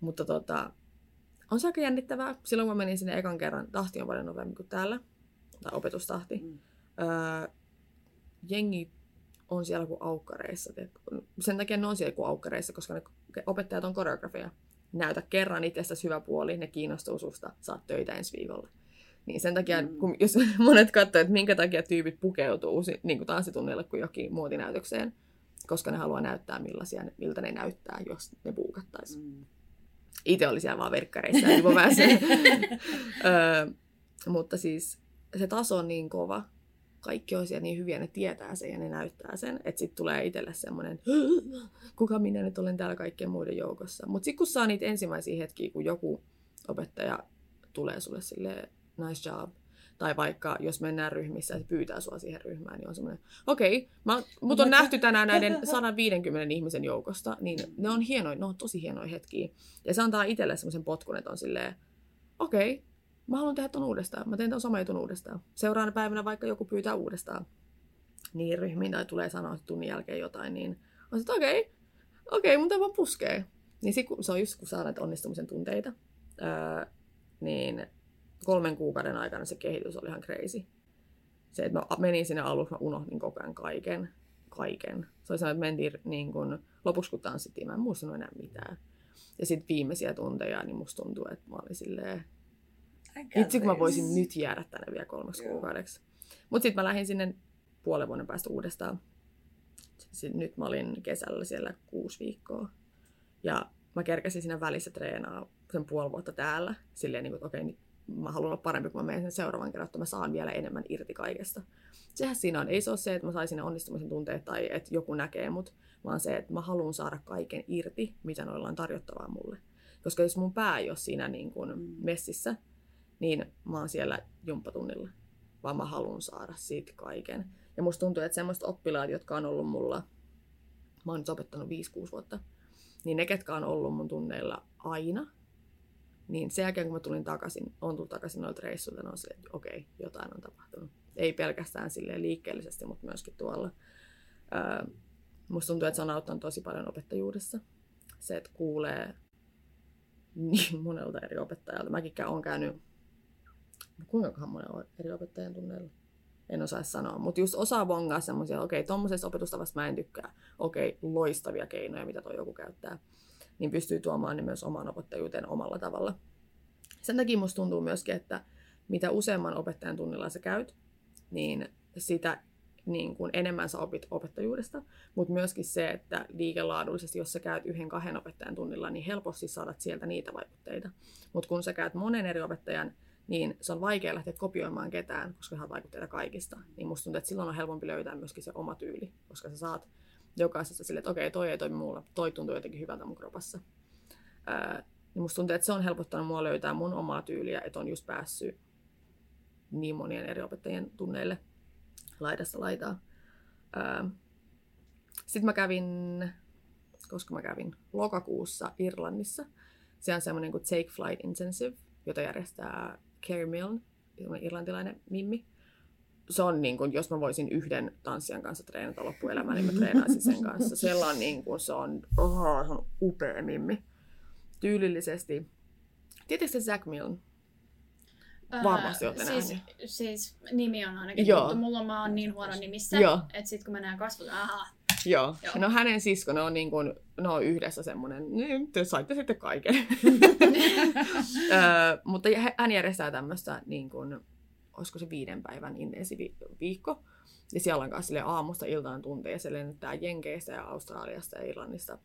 Mutta tota, on se aika jännittävää. Silloin kun mä menin sinne ekan kerran, tahti on paljon nopeampi kuin täällä, tai opetustahti. Mm. Öö, jengi on siellä kuin aukkareissa. Sen takia ne on siellä kuin aukkareissa, koska ne opettajat on koreografia. Näytä kerran itsestäsi hyvä puoli, ne kiinnostuu susta, saat töitä ensi viikolla. Niin sen takia, Mm. kun, jos monet katsoo, että minkä takia tyypit pukeutuu niin kuin tanssitunnille kuin jokin muotinäytökseen, koska ne haluaa näyttää millaisia, miltä ne näyttää, jos ne puukattaisiin. Mm. Itse oli siellä vaan verkkareissa ja lipoväessä. öö, mutta siis se taso on niin kova. Kaikki on siellä niin hyviä, ne tietää sen ja ne näyttää sen. Että sitten tulee itselle semmoinen, kuka minä nyt olen täällä kaikkien muiden joukossa. Mutta sitten kun saa niitä ensimmäisiä hetkiä, kun joku opettaja tulee sulle sille nice job, tai vaikka jos mennään ryhmissä ja pyytää sua siihen ryhmään, niin on semmoinen, okei, okay, mut on nähty tänään näiden 150 ihmisen joukosta, niin ne on hienoja, ne on tosi hienoja hetkiä. Ja se antaa itselle semmoisen potkun, että on silleen, okei, okay, mä haluan tehdä ton uudestaan, mä teen ton sama jutun uudestaan. Seuraavana päivänä vaikka joku pyytää uudestaan niin ryhmiin tai tulee sanoa tunnin jälkeen jotain, niin on se, okei, okay, okei, okay, mutta vaan puskee. Niin sit, se on just kun saa näitä onnistumisen tunteita, öö, niin kolmen kuukauden aikana se kehitys oli ihan crazy. Se, että mä menin sinne aluksi, mä unohdin koko ajan kaiken. Kaiken. Se oli sellainen, että mentiin niin kun, lopuksi kun tanssittiin, mä en muistanut enää mitään. Ja sitten viimeisiä tunteja, niin musta tuntuu, että mä olin silleen, vitsi kun mä voisin nyt jäädä tänne vielä kolmeksi Joo. kuukaudeksi. Mutta sitten mä lähdin sinne puolen vuoden päästä uudestaan. Sitten nyt mä olin kesällä siellä kuusi viikkoa. Ja mä kerkäsin siinä välissä treenaa sen puoli vuotta täällä. Silleen, niin kuin, että okei, nyt mä haluan olla parempi, kun mä menen sen seuraavan kerran, että mä saan vielä enemmän irti kaikesta. Sehän siinä on. Ei se ole se, että mä saisin ne onnistumisen tunteet tai että joku näkee mut, vaan se, että mä haluan saada kaiken irti, mitä noilla on tarjottavaa mulle. Koska jos mun pää ei ole siinä niin kuin Mm. messissä, niin mä oon siellä jumppatunnilla. Vaan mä haluan saada siitä kaiken. Ja musta tuntuu, että semmoista oppilaat, jotka on ollut mulla, mä oon nyt opettanut 5-6 vuotta, niin ne, ketkä on ollut mun tunneilla aina, niin sen jälkeen kun mä tulin takaisin, on tullut takaisin noilta reissuilta, on silleen, että okei, jotain on tapahtunut. Ei pelkästään silleen liikkeellisesti, mutta myöskin tuolla. Öö, musta tuntuu, että se on auttanut tosi paljon opettajuudessa. Se, että kuulee niin monelta eri opettajalta. Mäkin olen käynyt, kuinka monella eri opettajan tunneilla? En osaa sanoa, mutta just osaa bongaa semmoisia, okei, okay, tuommoisesta opetustavasta mä en tykkää. Okei, okay, loistavia keinoja, mitä toi joku käyttää. Niin pystyy tuomaan ne myös omaan opettajuuteen omalla tavalla. Sen takia musta tuntuu myöskin, että mitä useamman opettajan tunnilla sä käyt, niin sitä niin kuin enemmän sä opit opettajuudesta, mutta myöskin se, että liikelaadullisesti, jos sä käyt yhden kahden opettajan tunnilla, niin helposti saadat sieltä niitä vaikutteita. Mutta kun sä käyt monen eri opettajan, niin se on vaikea lähteä kopioimaan ketään, koska saat vaikutteita kaikista. Niin musta tuntuu, että silloin on helpompi löytää myöskin se oma tyyli, koska sä saat jokaisessa sille, että okei, okay, toi ei toimi mulla, toi tuntuu jotenkin hyvältä mun kropassa. Ää, niin musta tuntuu, että se on helpottanut mua löytää mun omaa tyyliä, että on just päässyt niin monien eri opettajien tunneille laidasta laitaa. Sitten mä kävin, koska mä kävin lokakuussa Irlannissa. Se on semmoinen kuin Take Flight Intensive, jota järjestää Kerry Milne, irlantilainen mimmi. Se on niin kuin, jos mä voisin yhden tanssijan kanssa treenata loppuelämää, niin mä treenaisin sen kanssa. Siellä on niin kuin, se on, oh, se on upea mimmi. Tyylillisesti. Tiedätkö Zack Milne? Varmasti olette siis. Siis nimi on ainakin Joo. tuttu. Mulla mä oon niin huono nimissä, että sit kun mä näen kasvot, aha. Joo. Joo. No hänen sisko, ne on, niin kuin, ne on yhdessä semmoinen, niin te saitte sitten kaiken. Mutta hä- hän järjestää tämmöistä, niin kuin, olisiko se viiden päivän intensiivi viikko. Ja siellä on kanssa sille aamusta iltaan tunteja. Se lennättää Jenkeistä ja Australiasta ja Irlannista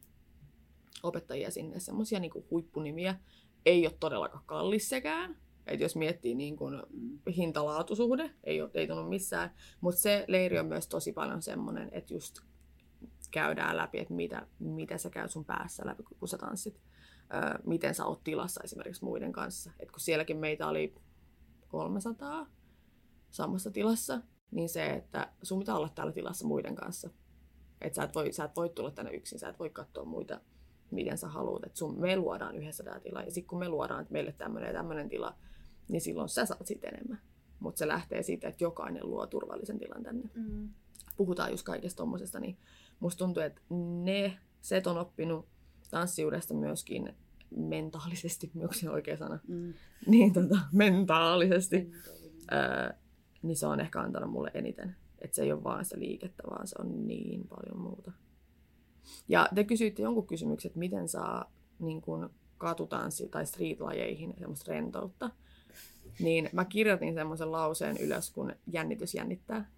opettajia sinne. Semmoisia niin huippunimiä. Ei ole todellakaan kallis sekään. Et jos miettii niin kuin hintalaatusuhde, ei, ole, ei tunnu missään. Mutta se leiri on myös tosi paljon semmoinen, että just käydään läpi, että mitä, mitä sä käyt sun päässä läpi, kun sä tanssit. Öö, miten sä oot tilassa esimerkiksi muiden kanssa. Et kun sielläkin meitä oli 300 samassa tilassa, niin se, että sun pitää olla täällä tilassa muiden kanssa. Että sä, et voi, sä et voi tulla tänne yksin, sä et voi katsoa muita, miten sä haluat. Et sun, me luodaan yhdessä tämä tila, ja sitten kun me luodaan että meille tämmöinen ja tämmöinen tila, niin silloin sä saat siitä enemmän. Mutta se lähtee siitä, että jokainen luo turvallisen tilan tänne. Mm. Puhutaan just kaikesta tommosesta, niin musta tuntuu, että ne, set on oppinut tanssijuudesta myöskin mentaalisesti, onko se oikea sana? Mm. Niin tota, mentaalisesti. Öö, niin se on ehkä antanut mulle eniten. Että se ei ole vaan sitä liikettä, vaan se on niin paljon muuta. Ja te kysyitte jonkun kysymyksen, että miten saa niin kun katutanssi tai streetlajeihin semmoista rentoutta. Niin mä kirjoitin semmoisen lauseen ylös, kun jännitys jännittää.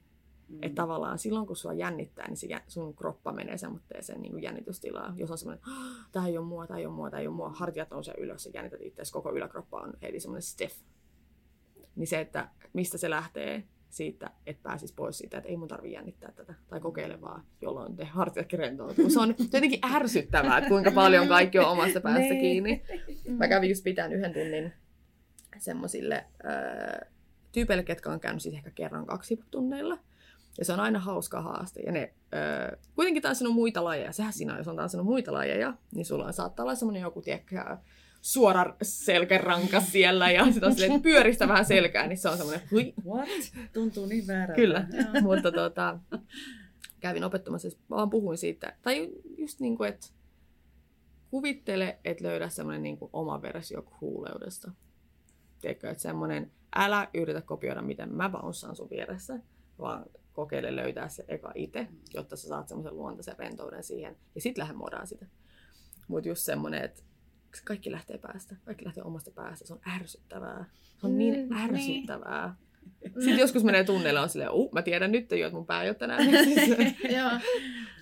Mm. Että tavallaan silloin, kun sua jännittää, niin se sun kroppa menee semmoitteeseen niin jännitystilaan. Jos on semmoinen, tämä ei ole mua, tämä ei ole mua, tämä ei ole mua, hartiat nousee ylös ja jännität itseäsi, koko yläkroppa on heti semmoinen stiff. Niin se, että mistä se lähtee siitä, että pääsis pois siitä, että ei mun tarvi jännittää tätä, tai kokeile vaan, jolloin te hartiatkin rentoutuu. Se on jotenkin ärsyttävää, että kuinka paljon kaikki on omasta päästä Niin. kiinni. Mä kävin just pitämään yhden tunnin semmoisille öö, tyypeille, ketkä on käynyt siis ehkä kerran kaksi tunneilla. Ja se on aina hauska haaste. Ja ne öö, kuitenkin tanssinut muita lajeja. Sehän siinä on, jos on tanssinut muita lajeja, niin sulla on, saattaa olla semmoinen joku, tiedätkö, suora selkäranka siellä ja sitten on silleen, pyöristä vähän selkää, niin se on semmoinen hui. What? Tuntuu niin väärältä. Kyllä, Joo. mutta tota, kävin opettamassa, siis vaan puhuin siitä, tai just niin kuin, että kuvittele, että löydä semmoinen niin kuin oma versio huuleudesta. Tiedätkö, että semmoinen, älä yritä kopioida, miten mä bounsaan sun vieressä, vaan kokeile löytää se eka itse, jotta sä saat semmoisen luontaisen rentouden siihen, ja sit lähde modaan sitä. Mutta just semmoinen, että kaikki lähtee päästä, kaikki lähtee omasta päästä, se on ärsyttävää. Se on niin Mm, niin. ärsyttävää. Sitten joskus menee tunneilla on silleen, uh, mä tiedän nyt jo, että mun pää ei ole tänään. Joo.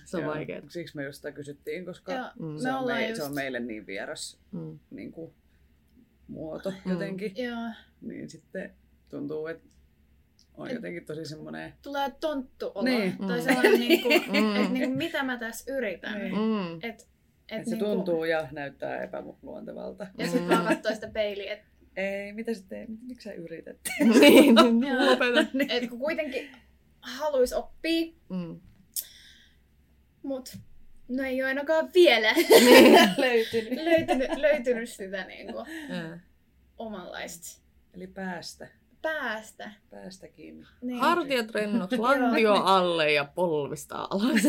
se on Joo, vaikeaa. Siksi me just sitä kysyttiin, koska Joo. Mm. se, on me, just... se on meille niin vieras Mm. niin kuin, muoto Mm. jotenkin. Joo. Niin sitten tuntuu, että on Et- jotenkin tosi semmoinen... Tulee tonttu olo. Niin. Tai Mm. sellainen, niin kuin, Mm. että niin kuin, mitä mä tässä yritän. Niin. Mm. Et, et, Että se niin kuin- tuntuu ja näyttää epäluontevalta. Ja sitten Mm. vaan katsoo sitä peiliä, että Ei, mitä sitten, miksi sä yrität? niin, lopeta. et kun kuitenkin haluaisi oppia, Mm. mut no ei ole ainakaan vielä Niin. Löytynyt. löytynyt, löytynyt sitä niin kuin, omanlaista Eli päästä. Päästä. Päästä kiinni. Niin. Hartiat rennoksi, lantio alle ja polvista alas.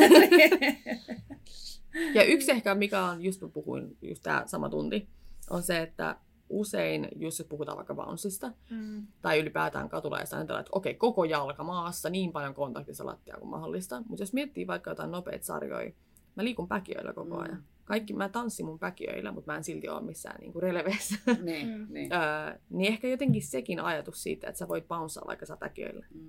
ja yksi ehkä, mikä on, just mä puhuin, just tämä sama tunti, on se, että usein, jos puhutaan vaikka bouncesta, Mm. tai ylipäätään katulaista, ajatellaan, että okei, koko jalka maassa, niin paljon kontaktissa lattia kuin mahdollista. Mutta jos miettii vaikka jotain nopeita sarjoja, mä liikun päkiöillä koko Mm. Kaikki, mä tanssin mun päkiöillä, mutta mä en silti ole missään niinku releveissä. niin, Mm. niin. öö, niin ehkä jotenkin sekin ajatus siitä, että sä voit bounceaa vaikka sä päkiöillä. Mm.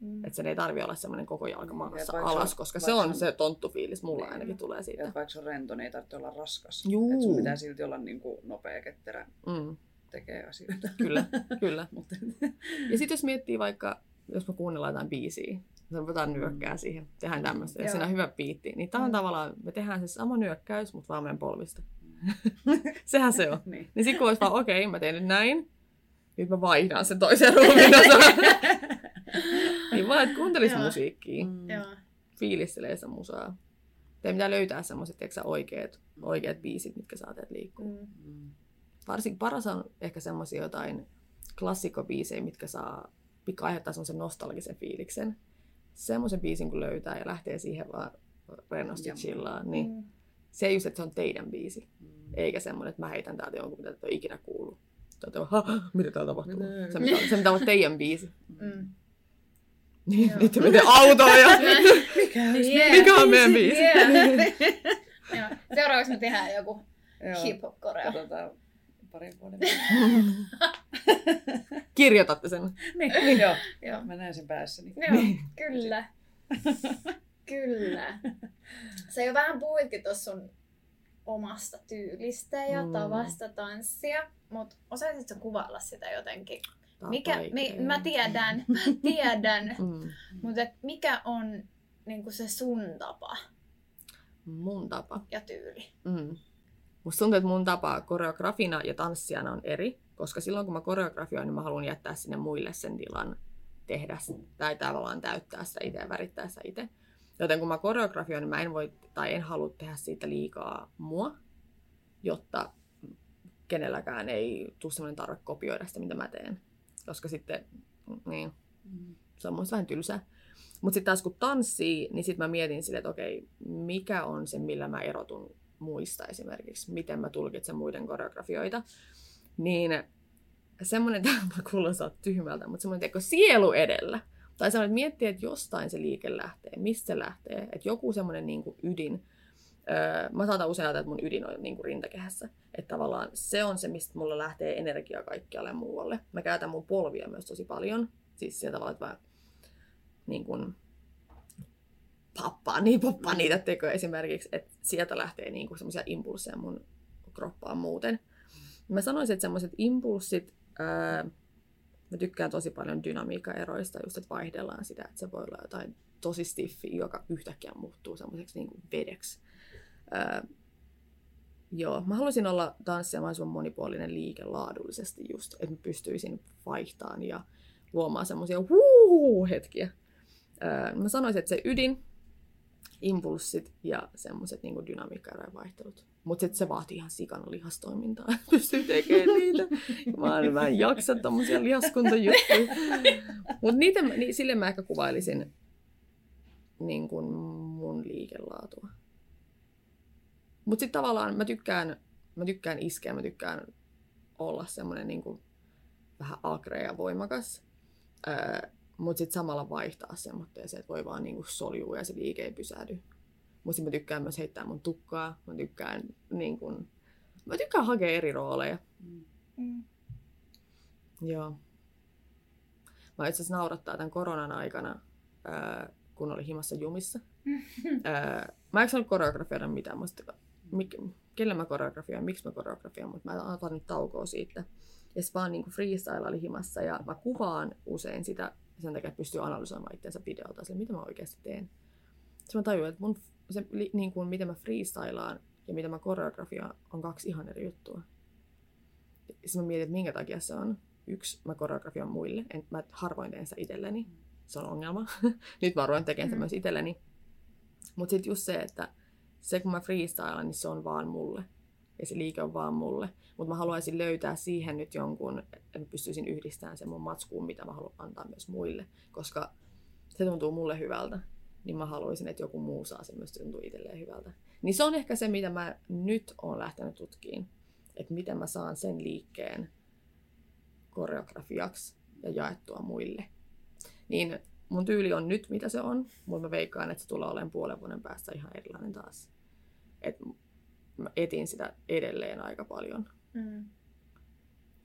Mm. Että sen ei tarvi olla semmoinen koko jalka maassa Ja alas, se- koska se vaikka on se- tonttufiilis, mulla Niin. ainakin tulee Ja siitä. että vaikka se on rento, niin ei tarvitse olla raskas. Juu. Et sun pitää silti olla niin kuin nopea, ketterä, Mm, tekee asioita. kyllä, kyllä. Mutta Ja sitten jos miettii vaikka, jos me kuunnellaan jotain biisiä, se jotain nyökkää siihen, tehdään tämmöistä, ja siinä on hyvä biitti, niin tämä on Mm. tavallaan, me tehdään se sama nyökkäys, mutta vaan meidän polvista. Sehän se on. niin. Niin sitten kun olisi vaan, okei, okay, mä teen nyt näin, nyt mä vaihdan sen toisen ruumiin niin vaan, että kuuntelis Joo. musiikkia, Mm. Fiilistelee sitä musaa. Teidän pitää löytää semmoiset, oikeat, oikeat biisit, mitkä saa teet liikkua. Mm. Mm. Varsinkin paras on ehkä semmoisia jotain klassikkobiisejä, mitkä saa pikka aiheuttaa semmoisen nostalgisen fiiliksen. Semmoisen biisin kun löytää ja lähtee siihen vaan rennosti chillaan, niin Mm. se ei just, että se on teidän biisi. Mm. Eikä semmoinen, että mä heitän täältä jonkun, mitä et ole ikinä kuullut. Tai mitä täällä tapahtuu? Mitä? Se pitää, se pitää olla teidän biisi. Mm. Niin, Joo. nyt te menette autoon ja... Mikä on Yeah. Mikä on meidän biisi? Yeah. Seuraavaksi me tehdään joku Joo. Parin vuoden Kirjoitatte sen. niin, joo. Joo. Mä näen sen päässäni. Joo, kyllä. kyllä. Sä jo vähän puhuitkin tuossa sun omasta tyylistä ja Mm. tavasta tanssia, mutta osaisitko kuvailla sitä jotenkin? Mikä, mi, mä tiedän, mä tiedän, Mm. mutta et mikä on niinku se sun tapa Mun tapa. ja tyyli? Mm. Musta tuntuu, että mun tapa koreografina ja tanssijana on eri, koska silloin kun mä koreografioin, niin mä haluan jättää sinne muille sen tilan tehdä tai tavallaan täyttää sitä itse ja värittää sitä itse. Joten kun mä koreografioin, niin mä en voi tai en halua tehdä siitä liikaa mua, jotta kenelläkään ei tule sellainen tarve kopioida sitä, mitä mä teen. Koska sitten, niin, se on muista vähän tylsää. Mutta sitten taas kun tanssii, niin sitten mä mietin sille, että okei, mikä on se, millä mä erotun muista esimerkiksi, miten mä tulkitsen muiden koreografioita. Niin semmoinen, tämä kuulostaa tyhmältä, mutta semmoinen teko sielu edellä. Tai semmoinen, että miettii, että jostain se liike lähtee, mistä se lähtee, että joku semmoinen niin kuin ydin. Öö, mä saatan usein ajatella, että mun ydin on niin kuin rintakehässä. Että tavallaan se on se, mistä mulla lähtee energia kaikkialle muualle. Mä käytän mun polvia myös tosi paljon. Siis sillä tavalla, että mä niin kuin, pappaan, niin poppaan niitä tekoja esimerkiksi, että sieltä lähtee niin kuin semmoisia impulseja mun kroppaan muuten. Mä sanoisin, että semmoiset impulssit, ää, mä tykkään tosi paljon dynamiikkaeroista, just että vaihdellaan sitä, että se voi olla jotain tosi stiffiä, joka yhtäkkiä muuttuu semmoiseksi niin kuin vedeksi. Ää, joo, mä haluaisin olla tanssia mahdollisimman monipuolinen liike laadullisesti just, että mä pystyisin vaihtamaan ja luomaan semmoisia hetkiä. Ää, mä sanoisin, että se ydin, impulssit ja semmoiset niin dynamiikkaerojen vaihtelut. Mutta se vaatii ihan sikana lihastoimintaa, pystyy tekemään niitä. Mä, mä en jaksa tommosia lihaskuntajuttuja. Mutta niin, sille mä ehkä kuvailisin niin kuin mun liikelaatua. Mutta sitten tavallaan mä tykkään, mä tykkään iskeä, mä tykkään olla semmoinen niin kuin vähän agre ja voimakas. Öö, mutta sitten samalla vaihtaa semmoitteeseen, että voi vaan niinku soljua ja se liike ei pysähdy. Mutta mä tykkään myös heittää mun tukkaa. Mä tykkään, niinku, mä tykkään hakea eri rooleja. Mm. Mm. Joo. Mä itse asiassa naurattaa tämän koronan aikana, ää, kun oli himassa jumissa. ää, mä en saanut koreografioida mitään. Mä sit, mik, kelle mä koreografioin, miksi mä koreografioin, mutta mä otan nyt taukoa siitä. Ja sitten vaan niin freestyle oli himassa ja mä kuvaan usein sitä sen takia, että pystyy analysoimaan itseänsä videolta, sille, mitä mä oikeasti teen. Sitten mä tajuin, että mun, se, niin kuin, miten mä freestylaan ja mitä mä koreografioin on kaksi ihan eri juttua. Sitten mä mietin, että minkä takia se on. Yksi, mä koreografioin muille. En, mä harvoin teen sitä itselleni. Se on ongelma. Nyt mä ruoin tekemään sitä Mm. myös itselleni. Mutta sitten just se, että se kun mä freestylaan, niin se on vaan mulle. Ja se liike on vaan mulle. Mutta mä haluaisin löytää siihen nyt jonkun, että mä pystyisin yhdistämään sen mun matskuun, mitä mä haluan antaa myös muille, koska se tuntuu mulle hyvältä. Niin mä haluaisin, että joku muu saa sen myös tuntuu itselleen hyvältä. Niin se on ehkä se, mitä mä nyt oon lähtenyt tutkiin. Että miten mä saan sen liikkeen koreografiaksi ja jaettua muille. Niin mun tyyli on nyt, mitä se on, mutta mä veikkaan, että se tulee olemaan puolen vuoden päästä ihan erilainen taas. Et mä etin sitä edelleen aika paljon. Mm.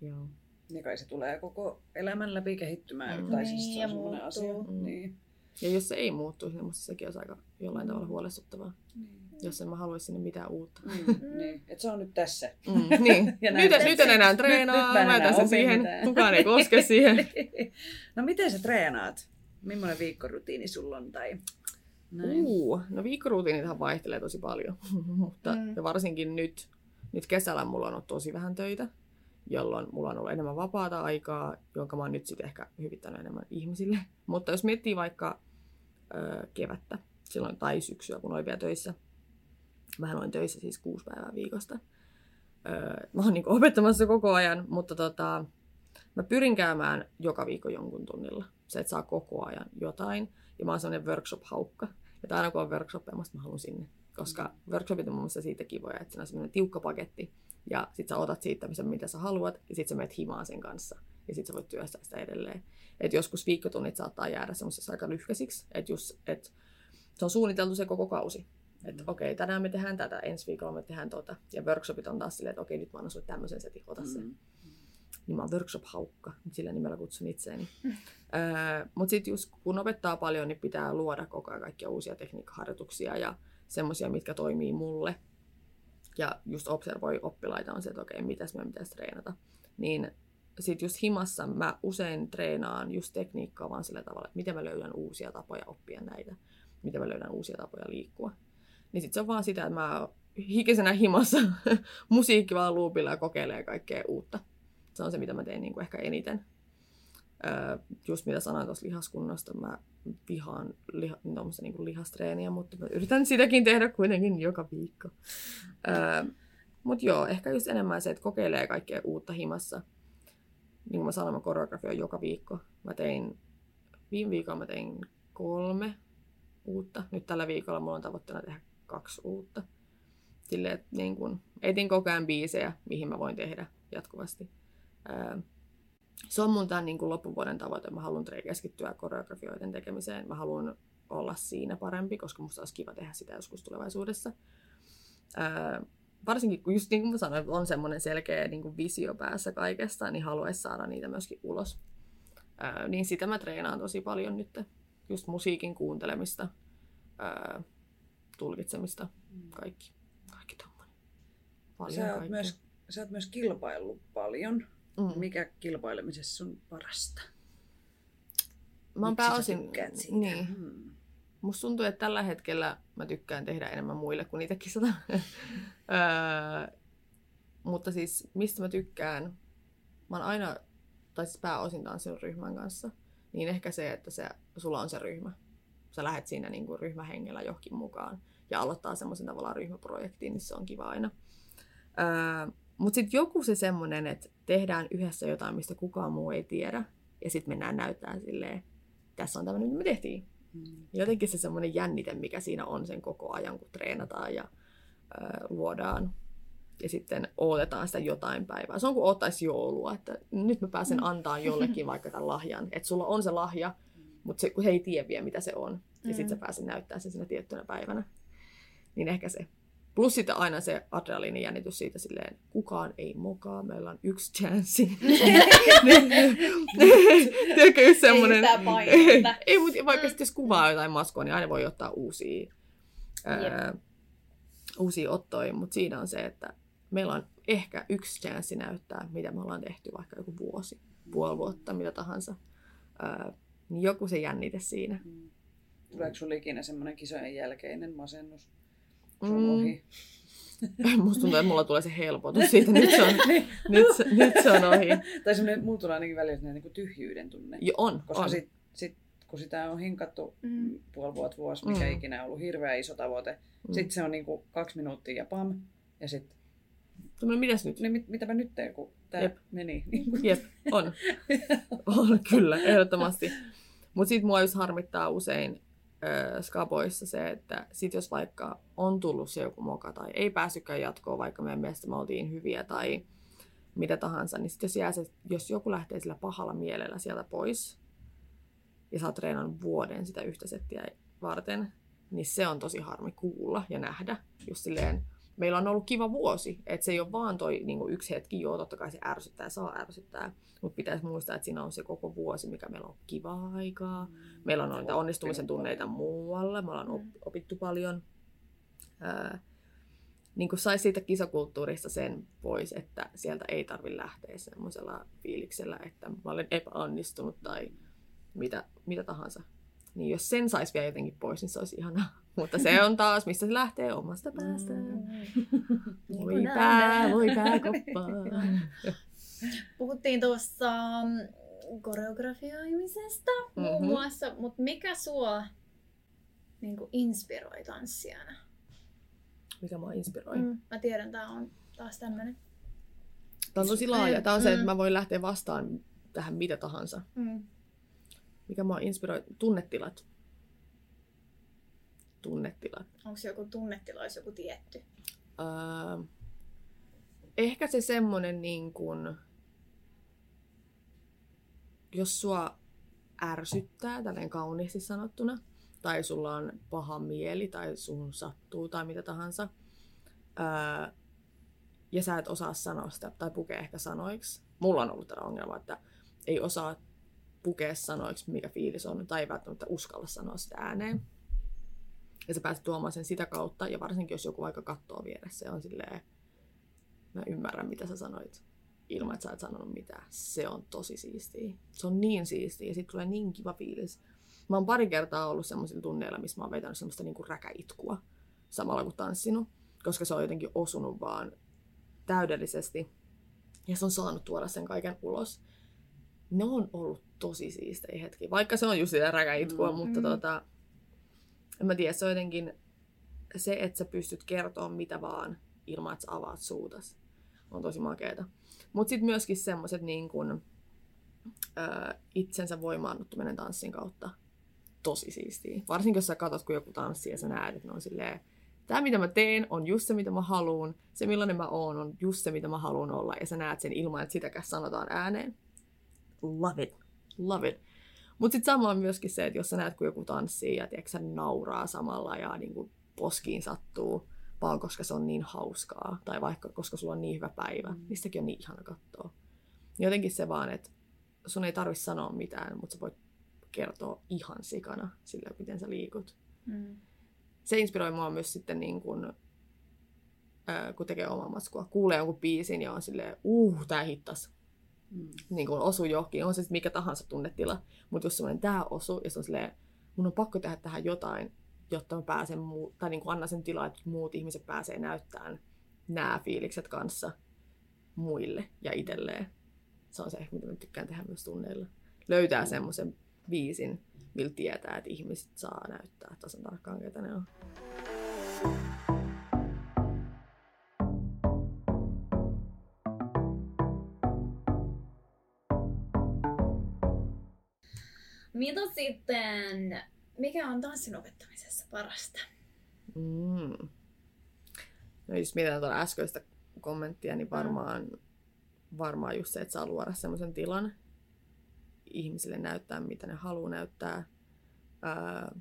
Joo. Niin kai se tulee koko elämän läpi kehittymään. Mm. Tai siis Niin, se ja on semmoinen asia. muuttuu. Mm. Niin. Ja jos se ei muuttuisi, niin musta sekin olisi aika jollain tavalla huolestuttavaa. Niin. Jos en mä haluaisi sinne mitään uutta. Mm. niin. Et se on nyt tässä. Mm, niin. Ja nyt, nyt en enää Nyt- treenaa, nyt mä en mä jätän sen siihen, mitään. kukaan ei koske siihen. no miten sä treenaat? Millainen viikkorutiini sulla on? Tai... Näin. Uu, no viikkoruutiinithan vaihtelee tosi paljon, mutta Mm. ja varsinkin nyt, nyt kesällä mulla on ollut tosi vähän töitä, jolloin mulla on ollut enemmän vapaata aikaa, jonka mä oon nyt sitten ehkä hyvittänyt enemmän ihmisille. Mutta jos miettii vaikka ö, kevättä silloin, tai syksyä, kun olin vielä töissä, mä olin töissä siis kuusi päivää viikosta. Ö, mä oon niin opettamassa koko ajan, mutta tota, mä pyrin käymään joka viikko jonkun tunnilla. Se, että saa koko ajan jotain. Ja mä oon sellainen workshop-haukka. Että aina kun on workshoppeja, mä haluan sinne. Koska workshopit on mun mielestä siitä kivoja, että siinä on semmoinen tiukka paketti. Ja sit sä otat siitä, mitä- sä haluat, ja sit sä menet himaan sen kanssa. Ja sit sä voit työstää sitä edelleen. Et joskus viikkotunnit saattaa jäädä semmoisessa aika lyhkäisiksi. Että just, et se on suunniteltu se koko kausi. Että Mm. okei, tänään me tehdään tätä, ensi viikolla me tehdään tota. Ja workshopit on taas silleen, että okei, nyt mä annan sulle tämmöisen setin, ota se. Mm. Niin mä oon workshop-haukka, sillä nimellä kutsun itseäni. öö, Mutta sitten just kun opettaa paljon, niin pitää luoda koko ajan kaikkia uusia tekniikkaharjoituksia ja semmoisia, mitkä toimii mulle. Ja just observoi oppilaita on se, että okei, mitäs me pitäisi treenata. Niin sitten just himassa mä usein treenaan just tekniikkaa vaan sillä tavalla, että miten mä löydän uusia tapoja oppia näitä. Miten mä löydän uusia tapoja liikkua. Niin sitten se on vaan sitä, että mä hikisenä himassa musiikki vaan luupilla ja kokeilee kaikkea uutta. Se on se, mitä mä teen niin kuin ehkä eniten. Öö, just mitä sanoin tuossa lihaskunnosta, mä vihaan liha, niin kuin lihastreeniä, mutta mä yritän sitäkin tehdä kuitenkin joka viikko. Öö, mutta joo, ehkä just enemmän se, että kokeilee kaikkea uutta himassa. Niin kuin mä sanoin, mä koreografioin joka viikko. Mä tein, viime viikolla mä tein kolme uutta. Nyt tällä viikolla mulla on tavoitteena tehdä kaksi uutta. Silleen, että niin kun, etin koko ajan biisejä, mihin mä voin tehdä jatkuvasti. Öö, se on mun tämän niin kuin loppuvuoden tavoite. Mä haluan keskittyä koreografioiden tekemiseen. Mä haluan olla siinä parempi, koska musta olisi kiva tehdä sitä joskus tulevaisuudessa. Öö, varsinkin, kun just niin kuin mä sanoin, on semmoinen selkeä niin kuin visio päässä kaikesta, niin haluaisi saada niitä myöskin ulos. Öö, niin sitä mä treenaan tosi paljon nyt. Just musiikin kuuntelemista, öö, tulkitsemista, kaikki. Kaikki tommonen. Paljon Sä oot, kaikkea. myös, sä oot myös kilpaillut paljon. Mm. Mikä kilpailemisessa on parasta? Mä oon pääosin... siitä? Niin. Hmm. Musta tuntuu, että tällä hetkellä mä tykkään tehdä enemmän muille kuin itse kisata. öö, mutta siis mistä mä tykkään? Mä oon aina, tai siis pääosin tanssinut ryhmän kanssa. Niin ehkä se, että se, sulla on se ryhmä. Sä lähet siinä niinku ryhmähengellä johonkin mukaan ja aloittaa semmoisen tavallaan ryhmäprojektiin, niin se on kiva aina. Öö, mutta sitten joku se semmoinen, että tehdään yhdessä jotain, mistä kukaan muu ei tiedä. Ja sitten mennään näyttää silleen, tässä on tämmöinen, mitä me tehtiin. Hmm. Jotenkin se semmoinen jännite, mikä siinä on sen koko ajan, kun treenataan ja ö, luodaan. Ja sitten odotetaan sitä jotain päivää. Se on kuin ottaisi joulua, että nyt mä pääsen antaa jollekin vaikka tämän lahjan. Että sulla on se lahja, mutta se, kun he ei tiedä vielä, mitä se on. Ja sitten sä Mm. pääset näyttää sen siinä tiettynä päivänä. Niin ehkä se. Plus sitten aina se adrenaliinijännitys siitä silleen, kukaan ei mokaa, meillä on yksi chanssi. Tiedätkö, just semmoinen... Ei mutta vaikka sitten jos kuvaa jotain maskoa, niin aina voi ottaa uusia, ää, uusia ottoja, mutta siinä on se, että meillä on ehkä yksi chanssi näyttää, mitä me ollaan tehty vaikka joku vuosi, puoli vuotta, mitä tahansa. Ää, niin joku se jännite siinä. Hmm. Tuleeko sulla ikinä semmoinen kisojen jälkeinen masennus? Kun Se on Mm. ohi. Musta tuntuu, että mulla tulee se helpotus siitä. Nyt se on, nyt, se- nyt se on ohi. Tai semmoinen, mulla tulee ainakin välillä semmoinen niin tyhjyyden tunne. Jo, on, Koska on. sit, sit, kun sitä on hinkattu Mm. puoli vuotta, vuosi, mikä Mm. ikinä on ollut hirveän iso tavoite, Mm. sitten se on niinku kaksi minuuttia ja pam, ja sitten Semmoinen, mitäs nyt? Niin mit, mitäpä nyt teen, kun tää Jep. meni? Jep, on. on, kyllä, ehdottomasti. Mutta sitten mua just harmittaa usein skaboissa se, että sit jos vaikka on tullut se joku moka tai ei päässytkään jatkoon, vaikka meidän mielestä me oltiin hyviä tai mitä tahansa, niin sit jos, jää se, jos joku lähtee sillä pahalla mielellä sieltä pois ja sä oot vuoden sitä yhtä settiä varten, niin se on tosi harmi kuulla ja nähdä. Just silleen, meillä on ollut kiva vuosi, että se ei ole vaan toi niin yksi hetki, joo, totta kai se ärsyttää, saa ärsyttää, mutta pitäisi muistaa, että siinä on se koko vuosi, mikä meillä on kivaa aikaa. Meillä on noita onnistumisen tunneita muualla, me ollaan op- opittu paljon. Ää, niin kuin saisi siitä kisakulttuurista sen pois, että sieltä ei tarvi lähteä semmoisella fiiliksellä, että mä olen epäonnistunut tai mitä, mitä tahansa. Niin jos sen saisi vielä jotenkin pois, niin se olisi ihanaa. Mutta se on taas, mistä se lähtee omasta päästä. Voi pää, voi pää koppaa. Puhuttiin tuossa mm, koreografioimisesta muun Mhm. muassa, mutta mikä sua niin kuin inspiroi tanssijana? Mikä mua inspiroi. Mm, mä tiedän, tää on taas tämmönen. Tämä on tosi laaja. Tämä on se, että Mm. mä voin lähteä vastaan tähän mitä tahansa. Mm. Mikä mua inspiroi? Tunnetilat. Tunnetilat. Onko se joku tunnetila, olisi joku tietty? Öö, ehkä se semmonen niin kuin, jos sua ärsyttää, tälleen kauniisti sanottuna, tai sulla on paha mieli, tai sun sattuu, tai mitä tahansa, öö, ja sä et osaa sanoa sitä, tai pukea ehkä sanoiksi. Mulla on ollut tätä ongelma, että ei osaa pukea sanoiksi, mikä fiilis on, tai ei välttämättä uskalla sanoa sitä ääneen. Ja sä pääset tuomaan sen sitä kautta, ja varsinkin jos joku vaikka katsoo vieressä ja on silleen, mä ymmärrän mitä sä sanoit, ilman että sä et sanonut mitään. Se on tosi siistiä. Se on niin siistiä, ja sitten tulee niin kiva fiilis. Mä oon pari kertaa ollut semmoisilla tunneilla, missä mä oon vetänyt semmoista niinku räkäitkua samalla kun tanssinut, koska se on jotenkin osunut vaan täydellisesti. Ja se on saanut tuoda sen kaiken ulos. Ne on ollut tosi siistejä hetki, vaikka se on just sitä räkäitkua, Mm. mutta Mm. tota, en mä tiedä, se on jotenkin se, että sä pystyt kertoa mitä vaan ilman, että sä avaat suutas. On tosi makeeta. Mutta sitten myöskin semmoiset niin kun, ö, itsensä voimaannuttaminen tanssin kautta. Tosi siistiä. Varsinkin jos sä katsot, kun joku tanssii ja sä näet, että ne on silleen, tämä mitä mä teen on just se mitä mä haluun, se millainen mä oon on just se mitä mä haluan olla ja sä näet sen ilman, että sitäkään sanotaan ääneen. Love it. Love it. Mutta sitten samalla myöskin se, että jos sä näet, kun joku tanssii ja tiedätkö, nauraa samalla ja niin kuin poskiin sattuu, vaan koska se on niin hauskaa, tai vaikka koska sulla on niin hyvä päivä, Mm. niin sitäkin on niin ihana katsoa. Jotenkin se vaan, että sun ei tarvi sanoa mitään, mutta sä voit kertoa ihan sikana sillä, miten sä liikut. Mm. Se inspiroi mua myös sitten niin kun, ää, kun tekee omaa matskua. Kuulee jonkun biisin ja on silleen, uh, tää hittas. Mm. Niin kun osuu johonkin, on se sitten mikä tahansa tunnetila. Mutta jos semmoinen tää osuu ja se on silleen, mun on pakko tehdä tähän jotain, jotta mä pääsen, muu- tai niin anna sen tilaa, että muut ihmiset pääsee näyttämään nämä fiilikset kanssa muille ja itselleen. Se on se ehkä, mitä mä tykkään tehdä myös tunneilla. Löytää semmoisen biisin, millä tietää, että ihmiset saa näyttää tasan tarkkaan, ketä ne on. Mitä sitten, mikä on tanssin opettamisessa parasta? Mm. No jos mietitään tuolla äskeistä kommenttia, niin varmaan, varmaan just se, että saa luoda semmoisen tilan ihmisille näyttää, mitä ne haluaa näyttää. Ää,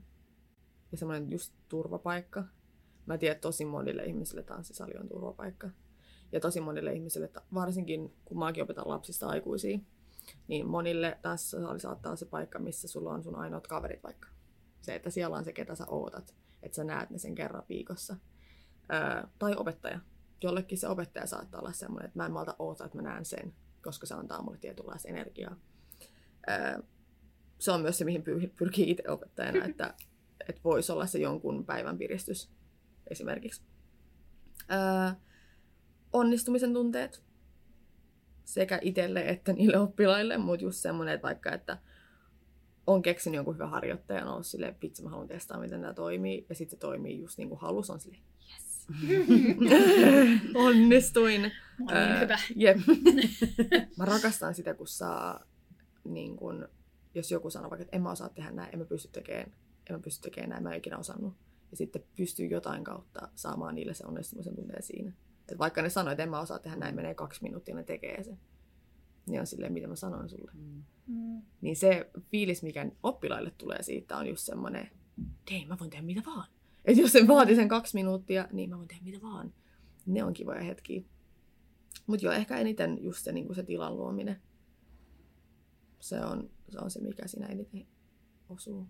ja semmoinen just turvapaikka. Mä tiedän, että tosi monille ihmisille tanssisali on turvapaikka. Ja tosi monille ihmisille, varsinkin kun mäkin opetan lapsista aikuisia, niin monille tanssisali saattaa olla se paikka, missä sulla on sun ainoat kaverit vaikka. Se, että siellä on se, ketä sä ootat että sä näet ne sen kerran viikossa. Ää, tai opettaja. Jollekin se opettaja saattaa olla semmoinen, että mä en malta oota, että mä näen sen, koska se antaa mulle tietynlaista energiaa. Ää, se on myös se, mihin pyr- pyrkii itse opettajana, että, että voisi olla se jonkun päivän piristys esimerkiksi. Ää, onnistumisen tunteet sekä itselle että niille oppilaille, mutta just semmoinen, että vaikka, että on keksinyt jonkun hyvän harjoittajan, on silleen, vitsi mä haluan testaa, miten tämä toimii, ja sitten se toimii just niin kuin halus, on silleen, yes. Onnistuin. Mä oon niin hyvä. Jep. Mä rakastan sitä, kun saa, niin kun, jos joku sanoo vaikka, että en mä osaa tehdä näin, en mä pysty tekemään, en mä pysty tekemään näin, mä en ikinä osannut. Ja sitten pystyy jotain kautta saamaan niille se onnistumisen tunteen siinä. Et vaikka ne sanoo, että en mä osaa tehdä näin, menee kaksi minuuttia, ne tekee sen. Niin on silleen, mitä mä sanoin sulle. Mm. Mm. Niin se fiilis, mikä oppilaille tulee siitä, on just semmoinen, hei, mä voin tehdä mitä vaan. Että jos se vaatii sen kaksi minuuttia, niin mä voin tehdä mitä vaan. Ne on kivoja hetkiä. Mutta joo, ehkä eniten just se, niin se tilan luominen. Se on, se on se, mikä siinä eniten osuu.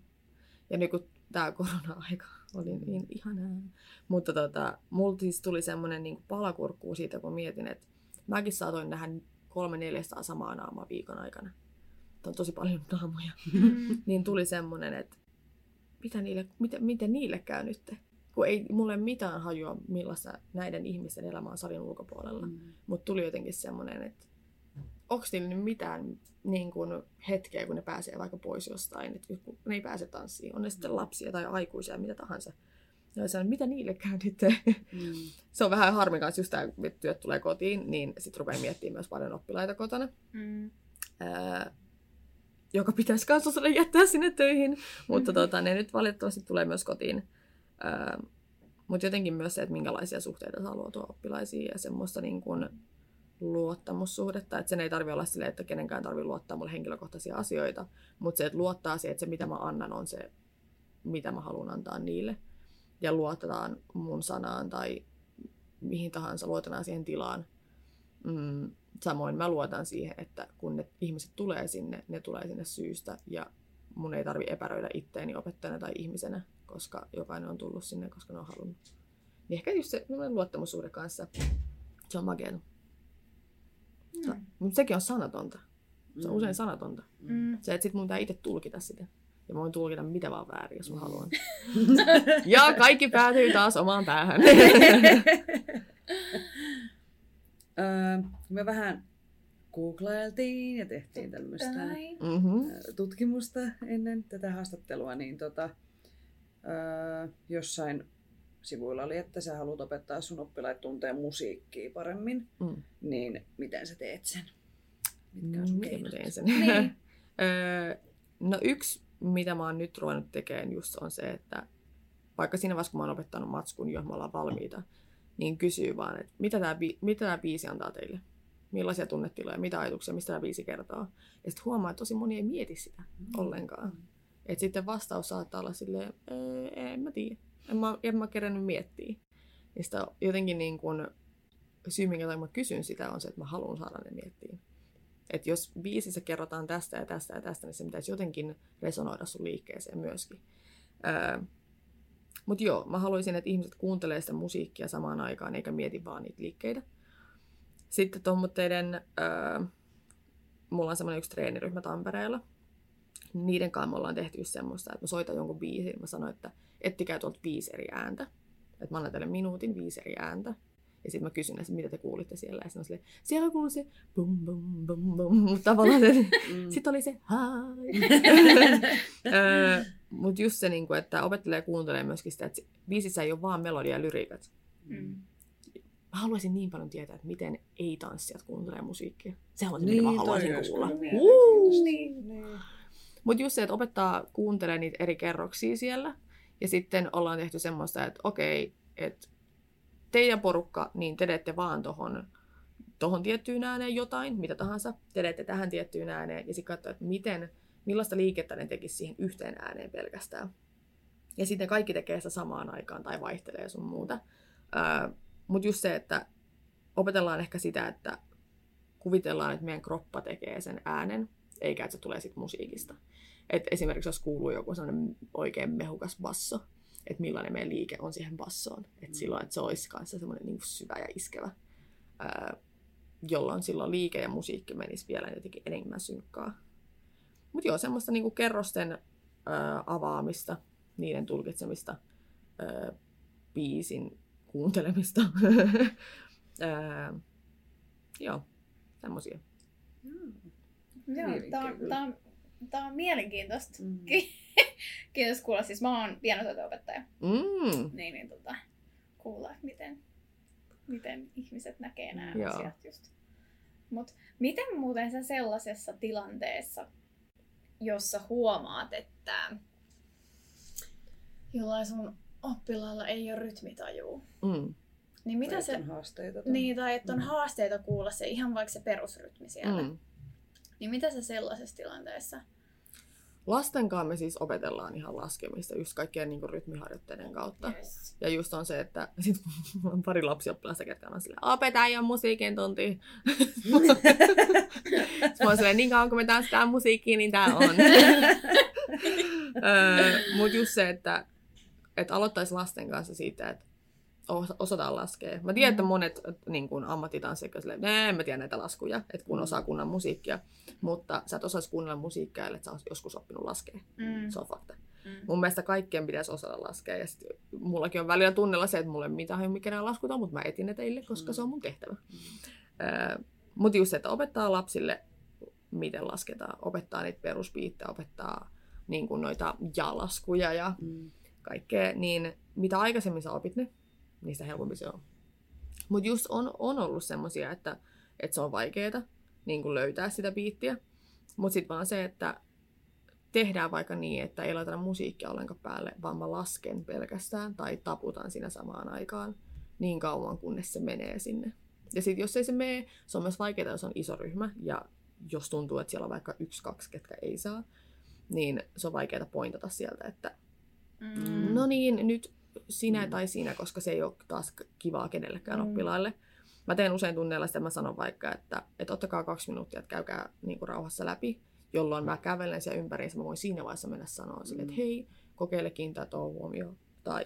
Ja nyt kun tämä korona-aika oli niin ihanaa. Mutta tota, mulla siis tuli semmoinen niin palakurkkuu siitä, kun mietin, että mäkin saatoin nähdä kolme neljästä samaa naamaa viikon aikana. Tämä on tosi paljon naamoja. Mm. Niin tuli semmoinen, että mitä niille, miten, miten niille käy nyt? Kun ei mulle mitään hajua, millaista näiden ihmisten elämä on salin ulkopuolella. Mm. Mutta tuli jotenkin semmoinen, että onko niillä nyt mitään niin kun, hetkeä, kun ne pääsee vaikka pois jostain, että kun ne ei pääse tanssiin, on ne sitten lapsia tai aikuisia, mitä tahansa. Ja se on, mitä niille käy nyt? Mm. se on vähän harmi kanssa, just tämä, että työt tulee kotiin, niin sitten rupeaa miettimään myös paljon oppilaita kotona. Mm. Ää, joka pitäisi kanssa osata jättää sinne töihin, mutta tota, ne nyt valitettavasti tulee myös kotiin. Ää, mutta jotenkin myös se, että minkälaisia suhteita saa luotua oppilaisiin ja semmoista niin kuin luottamussuhdetta. Että sen ei tarvi olla silleen, että kenenkään tarvii luottaa mulle henkilökohtaisia asioita, mutta se, että luottaa siihen, että se mitä mä annan on se, mitä mä haluan antaa niille. Ja luotetaan mun sanaan tai mihin tahansa, luotetaan siihen tilaan. Mm, samoin mä luotan siihen, että kun ne ihmiset tulee sinne, ne tulee sinne syystä ja mun ei tarvi epäröidä itteeni opettajana tai ihmisenä, koska jokainen on tullut sinne, koska ne on halunnut. Niin ehkä just se luottamussuhde kanssa, se on makeata. Mm. Mutta sekin on sanatonta. Se on Mm. usein sanatonta. Mm. Se, että sit mun pitää itse tulkita sitä. Ja mä voin tulkita mitä vaan väärin, jos mä haluan. ja kaikki päätyy taas omaan päähän. Öö, me vähän googlailtiin ja tehtiin tämmöistä mm-hmm. tutkimusta ennen tätä haastattelua, niin tota, öö, jossain sivuilla oli, että sä haluat opettaa sun oppilaat tuntee musiikkia paremmin, Mm. niin miten sä teet sen? Mitkä on sun Miten mä teen sen? Niin. Öö, no yksi, mitä mä oon nyt ruvennut tekemään just on se, että vaikka siinä vaiheessa, kun mä oon opettanut matskun, johon me ollaan valmiita, niin kysyy vaan, että mitä tämä, bi- mitä tämä biisi antaa teille? Millaisia tunnetiloja, mitä ajatuksia, mistä tämä biisi kertoo? Ja sitten huomaa, että tosi moni ei mieti sitä ollenkaan. Et sitten vastaus saattaa olla silleen, "Ee, en mä tiedä. En mä, en mä kerännyt miettiä. Niin sitä jotenkin niin kun, syy, minkä mä kysyn sitä, on se, että mä haluan saada ne miettiä. Että jos biisissä kerrotaan tästä ja tästä ja tästä, niin se pitäisi jotenkin resonoida sun liikkeeseen myöskin. Öö, Mutta joo, mä haluaisin, että ihmiset kuuntelee sitä musiikkia samaan aikaan, eikä mieti vaan niitä liikkeitä. Sitten tuommoitteiden, öö, mulla on semmoinen yksi treeniryhmä Tampereella. Niiden kanssa me ollaan tehty semmoista, että mä soitan jonkun biisin, mä sanoin, että ettikää tuolta viisi eri ääntä. Että mä annan teille minuutin viisi eri ääntä. Ja sitten mä kysyn, että mitä te kuulitte siellä. Ja silleen, siellä kuului se bum bum bum bum. Mutta tavallaan se, Mm. sitten oli se hi. Mutta just se, niinku, että opettelee ja kuuntelee myöskin sitä, että biisissä ei ole vaan melodia ja lyriikat. Mm. Mä haluaisin niin paljon tietää, että miten ei-tanssijat kuuntelee musiikkia. Se on se, mitä mä Niin, haluaisin kuulla. mielenkiintoista. Niin. Mutta just se, että opettaa kuuntelee niitä eri kerroksia siellä. Ja sitten ollaan tehty semmoista, että okei, että teidän porukka, niin te teette vaan tohon, tohon tiettyyn ääneen jotain, mitä tahansa. Te teette tähän tiettyyn ääneen. Ja sitten katsoa, että miten, millaista liikettä ne tekisi siihen yhteen ääneen pelkästään. Ja sitten kaikki tekee sitä samaan aikaan tai vaihtelee sun muuta. Mutta just se, että opetellaan ehkä sitä, että kuvitellaan, että meidän kroppa tekee sen äänen, eikä että se tulee sitten musiikista. Et esimerkiksi jos kuuluu joku sellainen oikein mehukas basso, että millainen meidän liike on siihen bassoon. Et Mm. silloin, että se olisi kanssa semmoinen niin syvä ja iskevä, ää, jolloin silloin liike ja musiikki menisi vielä jotenkin enemmän synkkaa. Mutta joo, semmoista niin kerrosten ää, avaamista, niiden tulkitsemista, ää, biisin kuuntelemista. ää, joo, semmoisia. Mm. Joo, Mielenkiintoista. tää on, tää on, tää on mielenkiintoista. Mm. Ki- Kiitos kuulla. Siis mä oon pianotaito-opettaja. Mm. Niin, niin tota, kuulla, että miten, miten ihmiset näkee nämä Joo. asiat just. Mut miten muuten sä sellaisessa tilanteessa, jossa huomaat, että jollain sun oppilaalla ei ole rytmitajua, Mm. niin mitä Tai se... on haasteita. tai- Niin, tai että on Mm. haasteita kuulla se ihan vaikka se perusrytmi siellä. Mm. Niin mitä sä sellaisessa tilanteessa? Lasten kanssa me siis opetellaan ihan laskemista just kaikkien niin rytmiharjoitteiden kautta. Yes. Ja just on se, että sit on pari lapsioppilasta, ketkä on silleen, opettaja musiikin tunti. Mä oon silleen, niin kauan kun me tanssitaan musiikkia, niin tää on. Mutta just se, että, että aloittaisi lasten kanssa siitä, että osataan laskea. Mä tiedän, että monet niin kun ammattitanssijat on silleen, "Nee, en mä tiedä näitä laskuja, että kun osaa kunnan musiikkia. Mutta sä et osaisi kuunnella musiikkia, ellei sä oot joskus oppinut laskea. Mm. Se on fakta. Mm. Mun mielestä kaikkien pitäisi osata laskea. Ja sit mullakin on välillä tunnella se, että mulla ei mitään mikä nämä laskut on, mutta mä etin ne teille, koska Mm. se on mun tehtävä. Öö, mutta just se, että opettaa lapsille, miten lasketaan. Opettaa niitä peruspiittejä, opettaa niin kuin noita jalaskuja ja Mm. kaikkea. Niin mitä aikaisemmin sä opit ne, niin sitä helpompi se on. Mutta just on, on ollut semmosia, että, että se on vaikeaa niin kuin löytää sitä biittiä. Mutta sitten vaan se, että tehdään vaikka niin, että ei laiteta musiikkia ollenkaan päälle, vaan mä lasken pelkästään tai taputan siinä samaan aikaan niin kauan, kunnes se menee sinne. Ja sitten jos ei se mene, se on myös vaikeaa, jos on iso ryhmä ja jos tuntuu, että siellä on vaikka yksi, kaksi, ketkä ei saa, niin se on vaikeaa pointata sieltä, että Mm. no niin, nyt sinä Mm. tai sinä, koska se ei ole taas kivaa kenellekään Mm. oppilaille. Mä teen usein tunneilla sitä, mä sanon vaikka, että, että ottakaa kaksi minuuttia, että käykää niin kuin rauhassa läpi, jolloin mä kävelen siellä ympäriinsä, mä voin siinä vaiheessa mennä sanoa sille, että Mm. hei, kokeile kiinnittää tuohon huomioon. Tai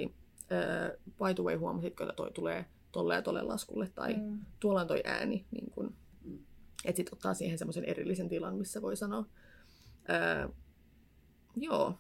äh, by the way, huomasitko, että toi tulee tolle ja tolle laskulle, tai mm. Mm. tuolla on toi ääni. Niin kun, Mm. että sit ottaa siihen semmoisen erillisen tilan, missä voi sanoa. Öö, joo.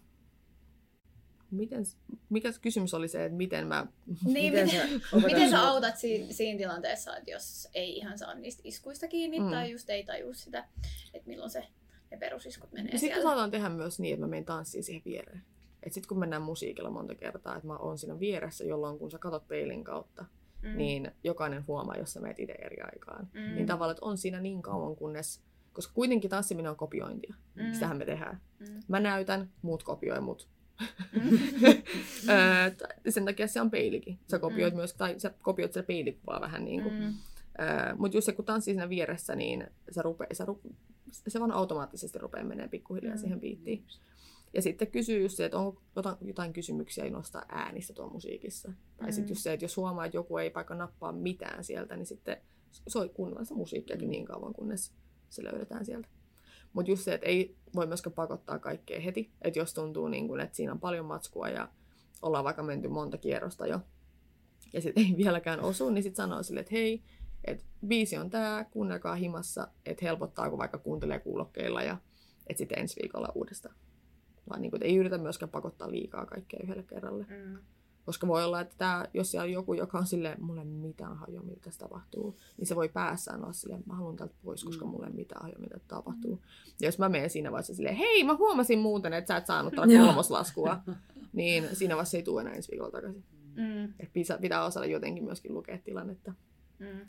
Miten, mikä se kysymys oli se, että miten mä... Niin, Miten miten, sä miten sä autat siinä, siinä tilanteessa, että jos ei ihan saa niistä iskuista kiinni Mm. tai just ei tajua sitä, että milloin se, ne perusiskut menee Ja sitten saadaan tehdä myös niin, että mä menen tanssiin siihen viereen. Et sitten kun mennään musiikilla monta kertaa, että mä oon siinä vieressä, jolloin kun sä katot peilin kautta, Mm. niin jokainen huomaa, jos sä meet itse eri aikaan. Mm. Niin tavallaan, että on siinä niin kauan, kunnes... Koska kuitenkin tanssiminen on kopiointia. Mm. Sitähän me tehdään. Mm. Mä näytän, muut kopioi mut. Mm. Sen takia se on peilikin. Sä kopioit Mm. myös, tai sä kopioit sitä peilikuvaa vähän niin kuin. Mm. Mutta just se, kun tanssii siinä vieressä, niin se, rupee, se, rupe, se vaan automaattisesti rupeaa menee pikkuhiljaa Mm. siihen biittiin. Ja sitten kysyy just se, että onko jotain, jotain kysymyksiä ei nostaa äänistä tuon musiikissa. Tai Mm. sitten just se, että jos huomaa, että joku ei vaikka nappaa mitään sieltä, niin sitten soi kuunnella sitä musiikkiakin Mm. niin kauan, kunnes se löydetään sieltä. Mutta just se, että ei voi myöskään pakottaa kaikkea heti. Että jos tuntuu, niin kun, että siinä on paljon matskua ja ollaan vaikka menty monta kierrosta jo, ja sitten ei vieläkään osu, niin sitten sanoo sille, että hei, että biisi on tää, kuunnelkaa himassa, että helpottaa, kun vaikka kuuntelee kuulokkeilla ja että sitten ensi viikolla uudestaan. Vaan niin kuin, ei yritä myöskään pakottaa liikaa kaikkea yhdelle kerralle. Mm. Koska voi olla, että tää, jos siellä on joku, joka on silleen, mulle ei mitään hajua, mitä tässä tapahtuu, niin se voi päässään olla silleen, mä haluan täältä pois, koska Mm. mulle ei mitään hajua, mitä tapahtuu. Ja jos mä menen siinä vaiheessa silleen, hei, mä huomasin muuten, että sä et saanut tällä kolmoslaskua, niin siinä vaiheessa ei tule enää ensi viikolla takaisin. Mm. Et pitää, pitää osata jotenkin myöskin lukea tilannetta. Mm.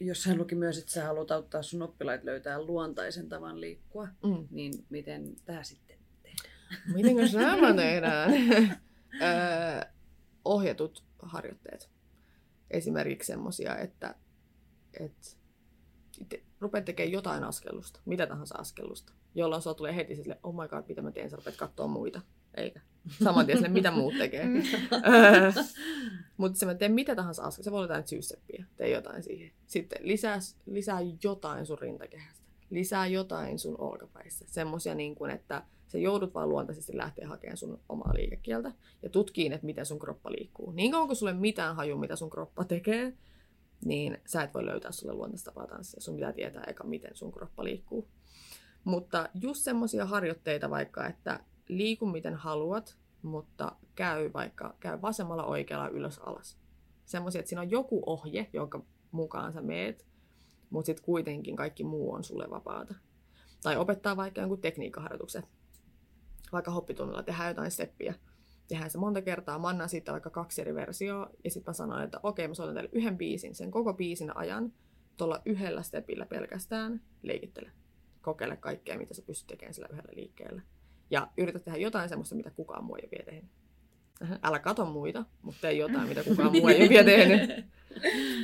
Jossain luki myös, että sä haluat auttaa sun oppilaita löytää luontaisen tavan liikkua, Mm. niin miten tämä sitten tehdään? Miten nämä tehdään? Öö, ohjatut harjoitteet. Esimerkiksi semmosia, että, että te rupeat tekemään jotain askellusta, mitä tahansa askellusta, jolloin sulla tulee heti sille, oh my god, mitä mä teen, sä rupeat katsoa muita. Eikä. Saman tien sille, mitä muut tekee. Mm. Mutta se mä teen mitä tahansa askel, se voi olla jotain syyseppiä, tee jotain siihen. Sitten lisää, lisää jotain sun rintakehästä, lisää jotain sun olkapäissä. Semmosia niin kuin, että sä joudut vaan luontaisesti lähteä hakemaan sun omaa liikekieltä ja tutkiin, että miten sun kroppa liikkuu. Niin kauan kuin sulle mitään haju, mitä sun kroppa tekee, niin sä et voi löytää sulle luontaista tapaa tanssia. Sun pitää tietää eka, miten sun kroppa liikkuu. Mutta just semmoisia harjoitteita vaikka, että liiku miten haluat, mutta käy vaikka käy vasemmalla oikealla ylös alas. Semmoisia, että siinä on joku ohje, jonka mukaan sä meet, mutta sitten kuitenkin kaikki muu on sulle vapaata. Tai opettaa vaikka jonkun tekniikkaharjoituksen. Vaikka hoppitunnilla tehdään jotain steppiä. tehdään se monta kertaa, mä annan siitä vaikka kaksi eri versioa, ja sitten mä sanon, että okei, mä soitan teille yhden biisin, sen koko biisin ajan, tuolla yhdellä stepillä pelkästään, leikittele. Kokeile kaikkea, mitä sä pystyt tekemään sillä yhdellä liikkeellä. Ja yritä tehdä jotain semmoista, mitä kukaan muu ei ole vielä tehnyt. Älä kato muita, mutta tee jotain, mitä kukaan muu ei ole vielä tehnyt.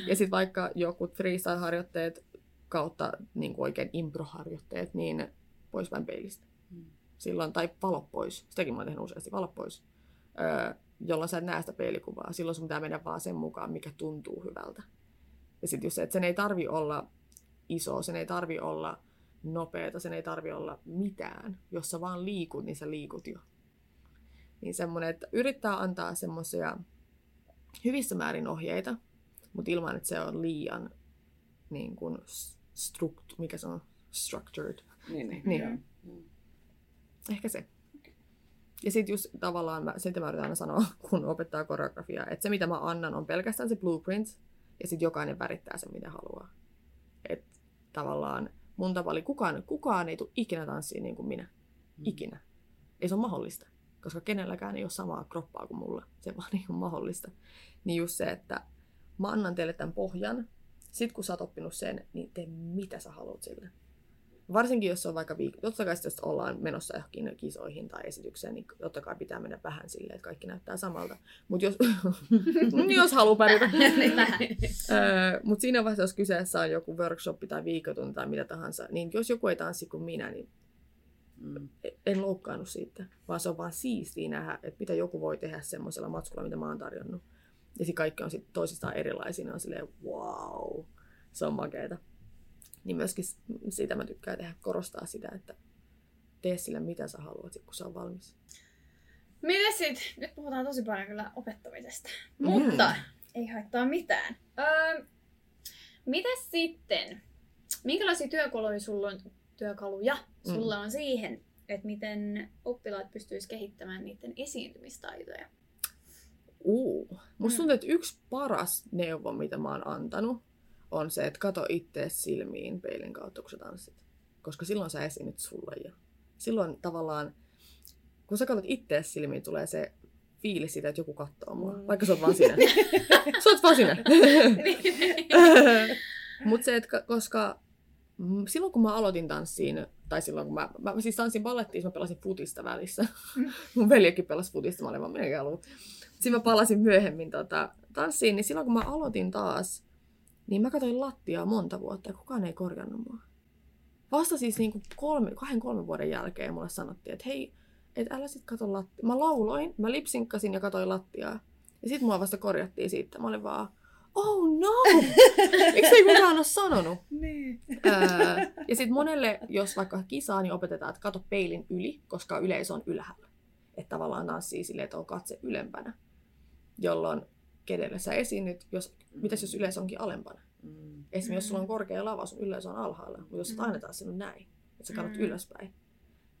Ja sitten vaikka joku freestyle-harjoitteet kautta niin kuin oikein impro-harjoitteet, niin pois vain peilistä. Mm. Silloin, tai valot pois. Sitäkin mä oon tehnyt useasti, valot pois. Öö, jolloin sä et näe sitä peilikuvaa. Silloin sun pitää mennä vaan sen mukaan, mikä tuntuu hyvältä. Ja sitten just se, että sen ei tarvi olla iso, sen ei tarvi olla nopeeta, sen ei tarvi olla mitään. Jos sä vaan liikut, niin sä liikut jo. Niin semmoinen, että yrittää antaa semmoisia hyvissä määrin ohjeita, mutta ilman, että se on liian niin kuin, struct, mikä se on, structured. Niin, niin. Niin. Ehkä se. Ja sitten just tavallaan, mä, sitä mä yritän aina sanoa, kun opettaa koreografiaa, että se mitä mä annan on pelkästään se blueprint, ja sitten jokainen värittää sen mitä haluaa. Et tavallaan mun tapa oli, kukaan, kukaan ei tule ikinä tanssiin niin kuin minä. Mm. Ikinä. Ei se ole mahdollista. Koska kenelläkään ei ole samaa kroppaa kuin mulla. Se vaan ei ole mahdollista. Niin just se, että mä annan teille tämän pohjan. Sitten kun sä oot oppinut sen, niin tee mitä sä haluat sille. Varsinkin jos on vaikka viikko, totta kai sit, jos ollaan menossa johonkin kisoihin tai esitykseen, niin totta kai pitää mennä vähän silleen, että kaikki näyttää samalta. Mutta jos, jos haluaa pärjätä. Niin. Mutta siinä vaiheessa, jos kyseessä on joku workshop tai viikotunti tai mitä tahansa, niin jos joku ei tanssi kuin minä, niin Mm. en loukkaannut siitä, vaan se on vaan siistiä nähdä, että mitä joku voi tehdä semmoisella matskulla, mitä mä oon tarjonnut. Ja sitten kaikki on sitten toisistaan erilaisia, ne on silleen, wow, se on makeeta. Niin myöskin siitä mä tykkään tehdä, korostaa sitä, että tee sille mitä sä haluat, kun se on valmis. Miten sit? Nyt puhutaan tosi paljon kyllä opettamisesta. Mm. Mutta ei haittaa mitään. Öö, mites sitten? Minkälaisia työkaluja sulla on, työkaluja Mm. sulla on siihen, että miten oppilaat pystyis kehittämään niiden esiintymistaitoja? Uu. Musta Mm. tuntuu, että yksi paras neuvo, mitä mä oon antanut, on se, että kato itse silmiin peilin kautta, kun sä tanssit. Koska silloin sä esiinnyt sulle jo. Silloin tavallaan, kun sä katsot itse silmiin, tulee se fiilis siitä, että joku katsoo mua. Mm. Vaikka sä oot vaan sinä. sä oot vaan sinä. Mutta se, että ka- koska mm, silloin kun mä aloitin tanssiin, tai silloin kun mä, mä siis tanssin ballettiin, mä pelasin futista välissä. Mun veljekin pelasi futista, mä olin vaan haluan. Sitten mä palasin myöhemmin tota, tanssiin, niin silloin kun mä aloitin taas, niin mä katsoin lattiaa monta vuotta ja kukaan ei korjannut mua. Vasta siis niin kuin kolme, kahden kolmen vuoden jälkeen mulle sanottiin, että hei, et älä sit kato lattiaa. Mä lauloin, mä lipsinkkasin ja katsoin lattiaa. Ja sit mua vasta korjattiin siitä. Mä olin vaan, oh no! Miksi ei kukaan ole sanonut? Niin. Öö, ja sitten monelle, jos vaikka kisaa, niin opetetaan, että kato peilin yli, koska yleisö on ylhäällä. Että tavallaan tanssii silleen, että on katse ylempänä. Jolloin kenelle sä esiinnyt, jos, mitäs jos yleisö onkin alempana? Mm. Esimerkiksi jos sulla on korkea lava, sun yleisö on alhaalla. Mutta jos sä Mm. aina tanssinut näin, että sä katsot Mm. ylöspäin,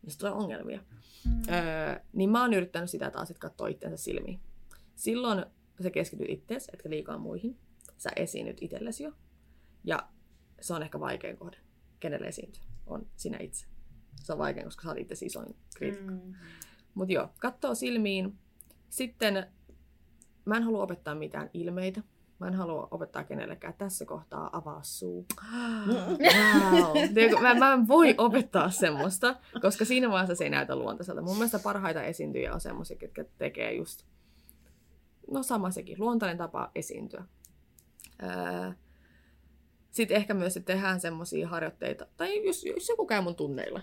niin tulee ongelmia. Mm. Öö, niin mä oon yrittänyt sitä taas, että katsoa itseensä silmiin. Silloin sä keskityt itseesi, etkä liikaa muihin. Sä esiinnyt itsellesi jo. Ja se on ehkä vaikein kohde. Kenelle esiintyä? On sinä itse. Se on vaikein, koska sä oot itse isoin kriitikko. Mm. Mutta joo, katsoo silmiin. Sitten mä en halua opettaa mitään ilmeitä. Mä en halua opettaa kenellekään tässä kohtaa avaa suu. Wow. Mä, mä en voi opettaa semmoista, koska siinä vaiheessa se ei näytä luontaiselta. Mun mielestä parhaita esiintyjiä on semmoisia, jotka tekee just, no sama sekin, luontainen tapa esiintyä. Öö, sitten ehkä myös että tehdään semmoisia harjoitteita, tai jos, jos joku käy mun tunneilla,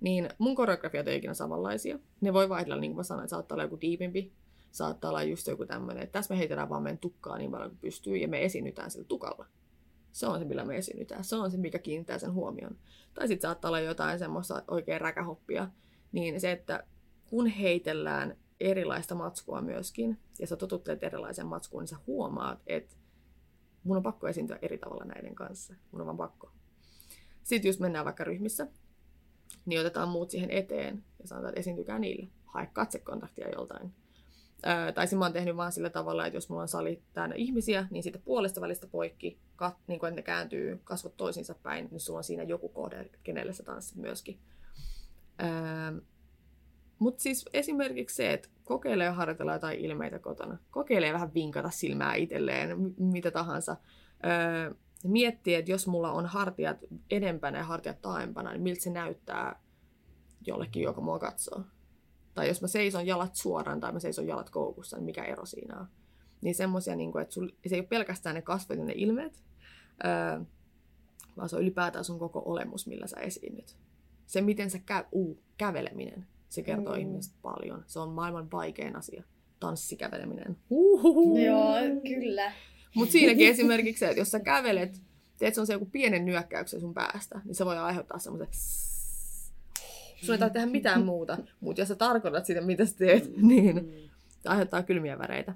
niin mun koreografiat ei ikinä samanlaisia. Ne voi vaihdella, niin kuin mä sanoin, että saattaa olla joku diipimpi, saattaa olla just joku tämmöinen, että tässä me heitetään vaan meidän tukkaa niin paljon kuin pystyy, ja me esiinnytään sillä tukalla. Se on se, millä me esiinnytään. Se on se, mikä kiinnittää sen huomion. Tai sitten saattaa olla jotain semmoista oikein räkähoppia. Niin se, että kun heitellään erilaista matskua myöskin, ja sä totuttelet erilaisen matskuun, niin sä huomaat, että mun on pakko esiintyä eri tavalla näiden kanssa. Mun on vaan pakko. Sitten just mennään vaikka ryhmissä, niin otetaan muut siihen eteen ja sanotaan, että esiintykää niille. Hae katsekontaktia joltain. Öö, tai sitten mä oon tehnyt vaan sillä tavalla, että jos mulla on sali täynnä ihmisiä, niin sitten puolesta välistä poikki, kat, niin kun ne kääntyy kasvot toisinsa päin, niin sulla on siinä joku kohde, kenelle sä tanssit myöskin. Mutta siis esimerkiksi se, että kokeilee harjoitella jotain ilmeitä kotona. Kokeilee vähän vinkata silmää itselleen, m- mitä tahansa. Öö, miettii, että jos mulla on hartiat edempänä ja hartiat taaempana, niin miltä se näyttää jollekin, joka mua katsoo. Tai jos mä seison jalat suoraan tai mä seison jalat koukussa, niin mikä ero siinä on. Niin semmoisia, niin että sul, se ei ole pelkästään ne kasvot ja ne ilmeet, öö, vaan se on ylipäätään sun koko olemus, millä sä esiinnyt. Se, miten sä kä- uu, käveleminen, se kertoo mm. ihmisestä paljon. Se on maailman vaikein asia. Tanssikäveleminen. Uhuhu. Joo, kyllä. Mutta siinäkin esimerkiksi se, että jos sä kävelet, teet se on se joku pienen nyökkäyksen sun päästä, niin se voi aiheuttaa semmoisen Sun ei tarvitse tehdä mitään muuta, mutta jos sä tarkoitat sitä, mitä sä teet, niin se aiheuttaa kylmiä väreitä.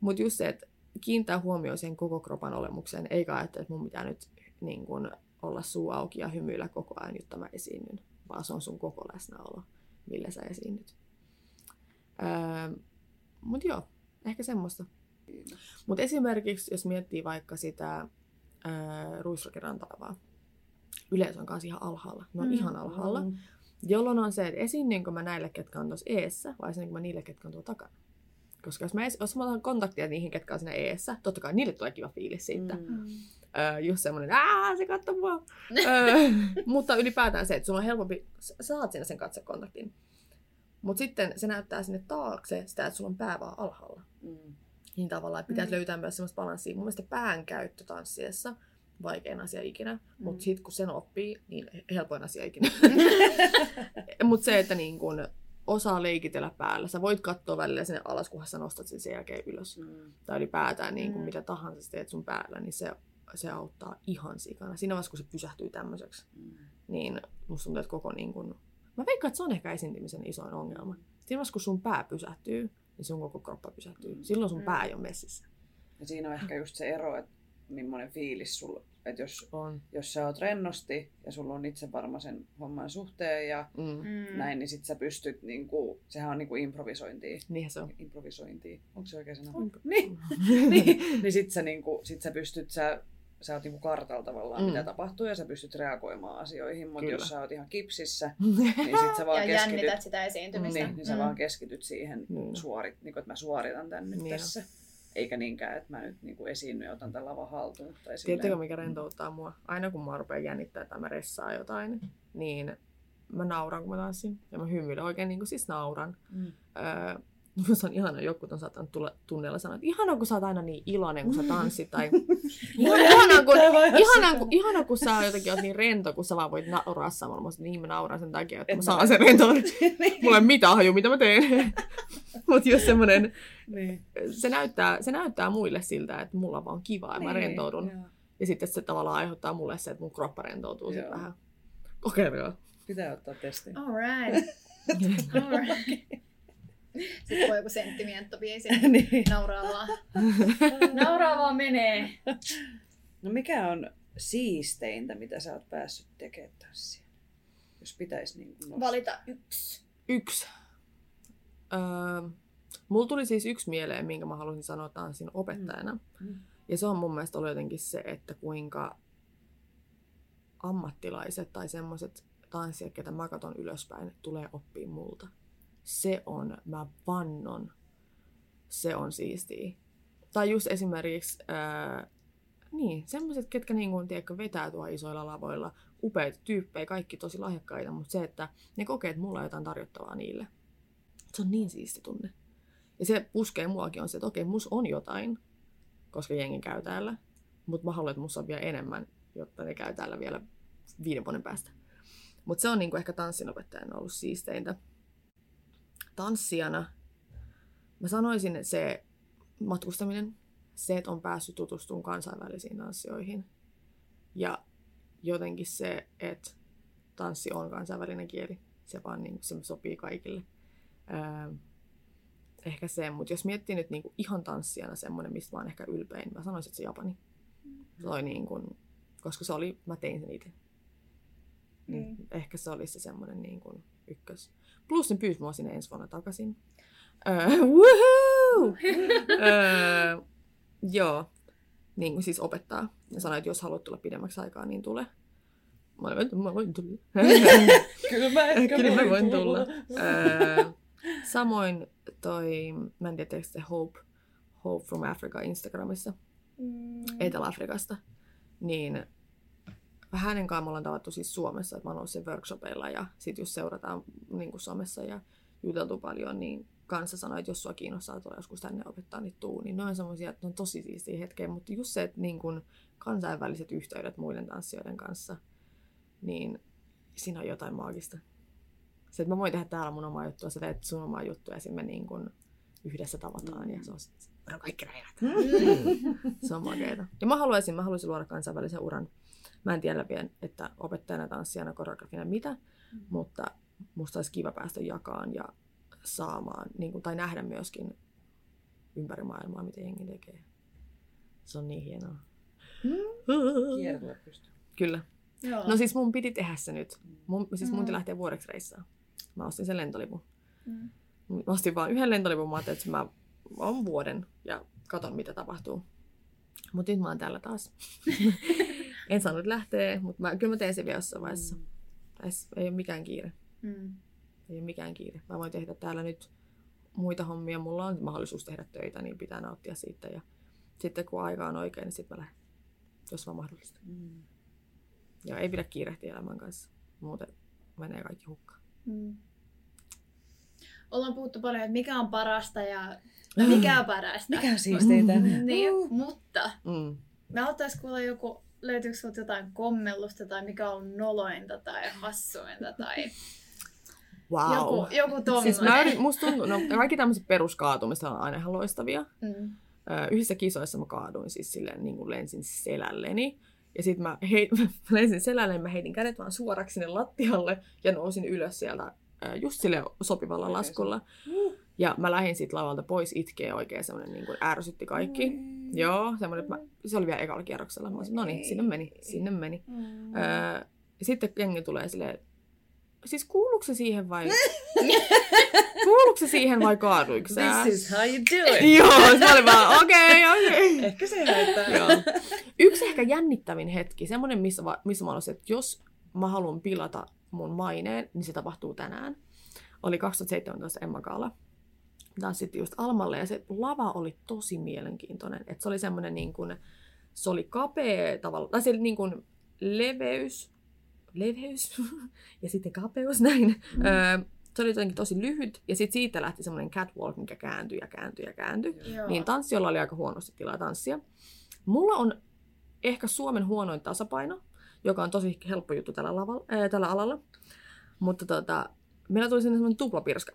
Mutta just se, että kiinnittää huomioon sen koko kropan olemukseen, eikä ajattele, että mun pitää nyt niin kun, olla suu auki ja hymyillä koko ajan, jotta mä esiinnyn, vaan se on sun koko läsnäolo, millä sä esiinnyt. Öö, Mutta joo, ehkä semmoista. Mutta esimerkiksi, jos miettii vaikka sitä öö, Ruisrokin rantalavaa, yleensä on kanssa ihan alhaalla. Ne on mm. ihan alhaalla. Mm. Jolloin on se, että esiinnynkö mä näille, ketkä on tuossa eessä, vai esiinnynkö mä niille, ketkä on tuolla takana. Koska jos mä, es, jos mä otan kontaktia niihin, ketkä on siinä eessä, totta kai niille tulee kiva fiilis siitä. Mm. Öö, just semmoinen, aah, se katsoo mua. öö, mutta ylipäätään se, että sulla on helpompi, sä saat sinne sen katsekontaktin. Mutta sitten se näyttää sinne taakse sitä, että sulla on pää vaan alhaalla. Mm. Niin tavallaan, että pitää mm. löytää myös semmoista balanssia. Mun mielestä pään käyttö tanssiessa vaikein asia ikinä, mm. mutta sitten kun sen oppii, niin helpoin asia ikinä. mutta se, että niin kun osaa leikitellä päällä, sä voit katsoa välillä sinne alas, kunhan sä nostat sen sen jälkeen ylös. Mm. Tai ylipäätään niin kun mm. mitä tahansa sä teet sun päällä, niin se, se auttaa ihan sikana. Siinä vaiheessa, kun se pysähtyy tämmöiseksi, mm. niin musta tuntuu, että koko niin kun... Mä veikkaan, että se on ehkä esiintymisen isoin ongelma. Siinä vaiheessa, kun sun pää pysähtyy, niin sun koko kroppa pysähtyy. Mm. Silloin sun mm. pää ei ole messissä. Ja siinä on ehkä just se ero, että millainen fiilis sulla että jos, on. jos sä oot rennosti ja sulla on itse varma sen homman suhteen ja mm. mm. näin, niin sit sä pystyt, niinku, sehän on niinku improvisointia. Niinhän se on. Improvisointia. Onko se oikein sana? On. Niin. niin, niin sit sä, niinku, sit sä pystyt, sä, sä oot niinku kartalla tavallaan, mm. mitä tapahtuu ja sä pystyt reagoimaan asioihin, mutta jos sä oot ihan kipsissä, niin sit sä vaan ja keskityt. sitä esiintymistä. Niin, niin sä mm. vaan keskityt siihen, mm. suorit, niin kuin, että mä suoritan tän nyt niin tässä. Eikä niinkään, että mä nyt niin kuin esiinnyn ja otan tämän lavan haltuun. Tai Tiedättekö, mikä rentouttaa mua? Aina kun mä rupean jännittää tai mä ressaan jotain, niin mä nauran, kun mä tanssin. Ja mä hymyilen oikein niin kuin siis nauran. Mm. Öö, Musta on ihana, joku on saattanut tulla tunneilla sanoa, että ihana kun sä oot aina niin iloinen, kun sä tanssit. Tai ihana, kun, ihana, kun, ihana, kun sä jotenkin oot niin rento, kun sä vaan voit nauraa samalla. Mä niin mä nauran sen takia, että Et mä saan sen rentoon. Mulla ei mitään haju, mitä mä teen. Mutta jos semmonen, niin. se, näyttää, se näyttää muille siltä, että mulla on vaan kiva ja niin, mä rentoudun. Joo. Ja sitten se tavallaan aiheuttaa mulle se, että mun kroppa rentoutuu sitten vähän. Kokeilkaa. Pitää ottaa testi. All right. All right. Sitten voi joku senttimenttopiesi niin. nauraa vaan. nauraa vaan menee. No mikä on siisteintä, mitä sä oot päässyt tekemään tanssia? Jos pitäisi niin nostaa. Valita yksi. Yksi. Öö, mulla tuli siis yksi mieleen, minkä mä halusin sanoa tanssin opettajana. Mm. Mm. Ja se on mun mielestä ollut jotenkin se, että kuinka ammattilaiset tai semmoiset tanssijat, ketä mä katson ylöspäin, tulee oppia multa se on, mä vannon, se on siistiä. Tai just esimerkiksi, ää, niin, semmoiset, ketkä niin kuin, tiedätkö, vetää tuo isoilla lavoilla, upeita tyyppejä, kaikki tosi lahjakkaita, mutta se, että ne kokee, että mulla on jotain tarjottavaa niille. Se on niin siisti tunne. Ja se puskee muakin on se, että okei, mus on jotain, koska jengi käy täällä, mutta mä haluan, että musta on vielä enemmän, jotta ne käy täällä vielä viiden vuoden päästä. Mutta se on niinku ehkä tanssinopettajana ollut siisteintä tanssijana mä sanoisin, että se matkustaminen, se, että on päässyt tutustumaan kansainvälisiin tanssioihin ja jotenkin se, että tanssi on kansainvälinen kieli, se vaan niin, se sopii kaikille. Öö, ehkä se, mutta jos miettii nyt niin kuin ihan tanssijana semmoinen, mistä mä oon ehkä ylpein, mä sanoisin, että se Japani. Se oli niin kuin, koska se oli, mä tein sen itse. Niin mm. Ehkä se olisi se semmoinen niin kuin ykkös. Plus ne pyysi mua sinne ensi vuonna takaisin. Öö, woohoo! öö, joo, niin kuin siis opettaa. Ja sanoi, että jos haluat tulla pidemmäksi aikaa, niin tule. Mä olin, että mä voin tulla. Kyllä mä ehkä Kyllä mä voin voin tulla. tulla. Öö, samoin toi, mä en tiedä, se Hope, Hope from Africa Instagramissa, Mm. Etelä-Afrikasta, niin hänen kanssaan me ollaan tavattu siis Suomessa, että mä oon ollut sen workshopeilla ja sit just seurataan niin kuin somessa ja juteltu paljon, niin kanssa sanoi, että jos sua kiinnostaa tulla joskus tänne opettaa, niin tuu. Niin ne on semmoisia, että ne on tosi siistiä hetkeä, mutta just se, että niin kuin kansainväliset yhteydet muiden tanssijoiden kanssa, niin siinä on jotain maagista. Se, että mä voin tehdä täällä mun omaa juttua, sä teet sun omaa juttua ja sitten me niin kuin yhdessä tavataan ja se on, sit- se on kaikki rajat. Se on makeeta. Ja mä haluaisin, mä haluaisin luoda kansainvälisen uran. Mä en tiedä vielä, että opettajana, tanssijana, koreografina mitä, mutta musta olisi kiva päästä jakaan ja saamaan, niin kuin, tai nähdä myöskin ympäri maailmaa, mitä jengi tekee. Se on niin hienoa. Kiertellä pystyy. Kyllä. Joo. No siis mun piti tehdä se nyt. Mun, siis mun Mm. piti lähteä vuodeksi reissaan. Mä ostin sen lentolipun. Mm. Mä ostin vaan yhden lentolipun, mä ajattelin, että mä oon vuoden ja katon mitä tapahtuu. Mutta nyt mä oon täällä taas. en saanut lähteä, mutta mä, kyllä mä teen sen vielä jossain vaiheessa. Mm. Tässä ei ole mikään kiire. Mm. Ei ole mikään kiire. Mä voin tehdä täällä nyt muita hommia. Mulla on mahdollisuus tehdä töitä, niin pitää nauttia siitä. Ja sitten kun aika on oikein, niin sitten mä lähden. Jos vaan mahdollista. Mm. Ja ei pidä kiirehtiä elämän kanssa. Muuten menee kaikki hukkaan. Mm. Ollaan puhuttu paljon, että mikä on parasta ja mikä on parasta. Mikä on siisteintä? Niin, Uh. mutta Mm. me haluttaisiin kuulla joku, löytyykö sinulta jotain kommellusta tai mikä on nolointa tai hassuinta tai Wow. joku, joku tommonen. Siis mä yrit, musta tuntuu, no kaikki tämmöiset peruskaatumista on aina ihan loistavia. Mm. Yhdessä kisoissa mä kaaduin siis silleen niin kuin lensin selälleni. Ja sitten mä, hei, mä lensin selälle, mä heitin kädet vaan suoraksi sinne lattialle ja nousin ylös sieltä just sille sopivalla laskulla. Ja mä lähdin sit lavalta pois itkee oikein semmonen niin kuin ärsytti kaikki. Joo, semmoinen, että mä, se oli vielä ekalla kierroksella. Mä olisin, no niin, sinne meni, sinne meni. Mm. Öö, sitten jengi tulee silleen, siis kuuluuko se siihen vai... kuuluuko se siihen vai kaaduiko sä? This is how you do it. Joo, mä olin vaan, okei, okay, okei. Okay. Ehkä se haittaa. Joo. Yksi ehkä jännittävin hetki, semmoinen, missä, va- missä mä olisin, että jos mä haluan pilata mun maineen, niin se tapahtuu tänään. Oli 2017 Emma Kaala. Tanssittiin just Almalle ja se lava oli tosi mielenkiintoinen. Et se oli semmoinen niin kuin, se oli kapea tavalla, tai se oli niin kuin leveys, leveys ja sitten kapeus näin. Mm. Öö, se oli jotenkin tosi lyhyt ja sitten siitä lähti semmoinen catwalk, mikä kääntyi ja kääntyi ja kääntyi. Joo. Niin tanssijoilla oli aika huonosti tilaa tanssia. Mulla on ehkä Suomen huonoin tasapaino, joka on tosi helppo juttu tällä, lavalla, ää, tällä alalla. Mutta tota, meillä tuli sinne semmoinen tuplapirska.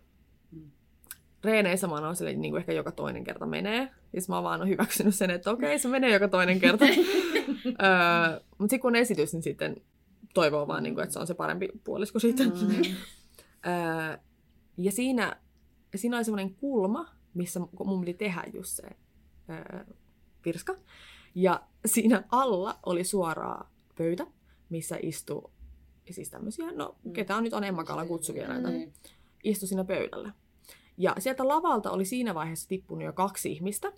Mm. Reeneissä mä oon silleen, niin kuin ehkä joka toinen kerta menee. Siis mä oon vaan hyväksynyt sen, että okei, se menee joka toinen kerta. öö, mutta sitten kun on esitys, niin sitten toivoo vaan, niin kuin, että se on se parempi puolisko sitten. Mm. Öö, ja siinä, siinä oli semmoinen kulma, missä mun piti tehdä just se öö, virska. Ja siinä alla oli suoraa pöytä, missä istui siis tämmöisiä, no Mm. ketä on nyt on Emma Kalan kutsuvia näitä, Niin. istui siinä pöydällä. Ja sieltä lavalta oli siinä vaiheessa tippunut jo kaksi ihmistä.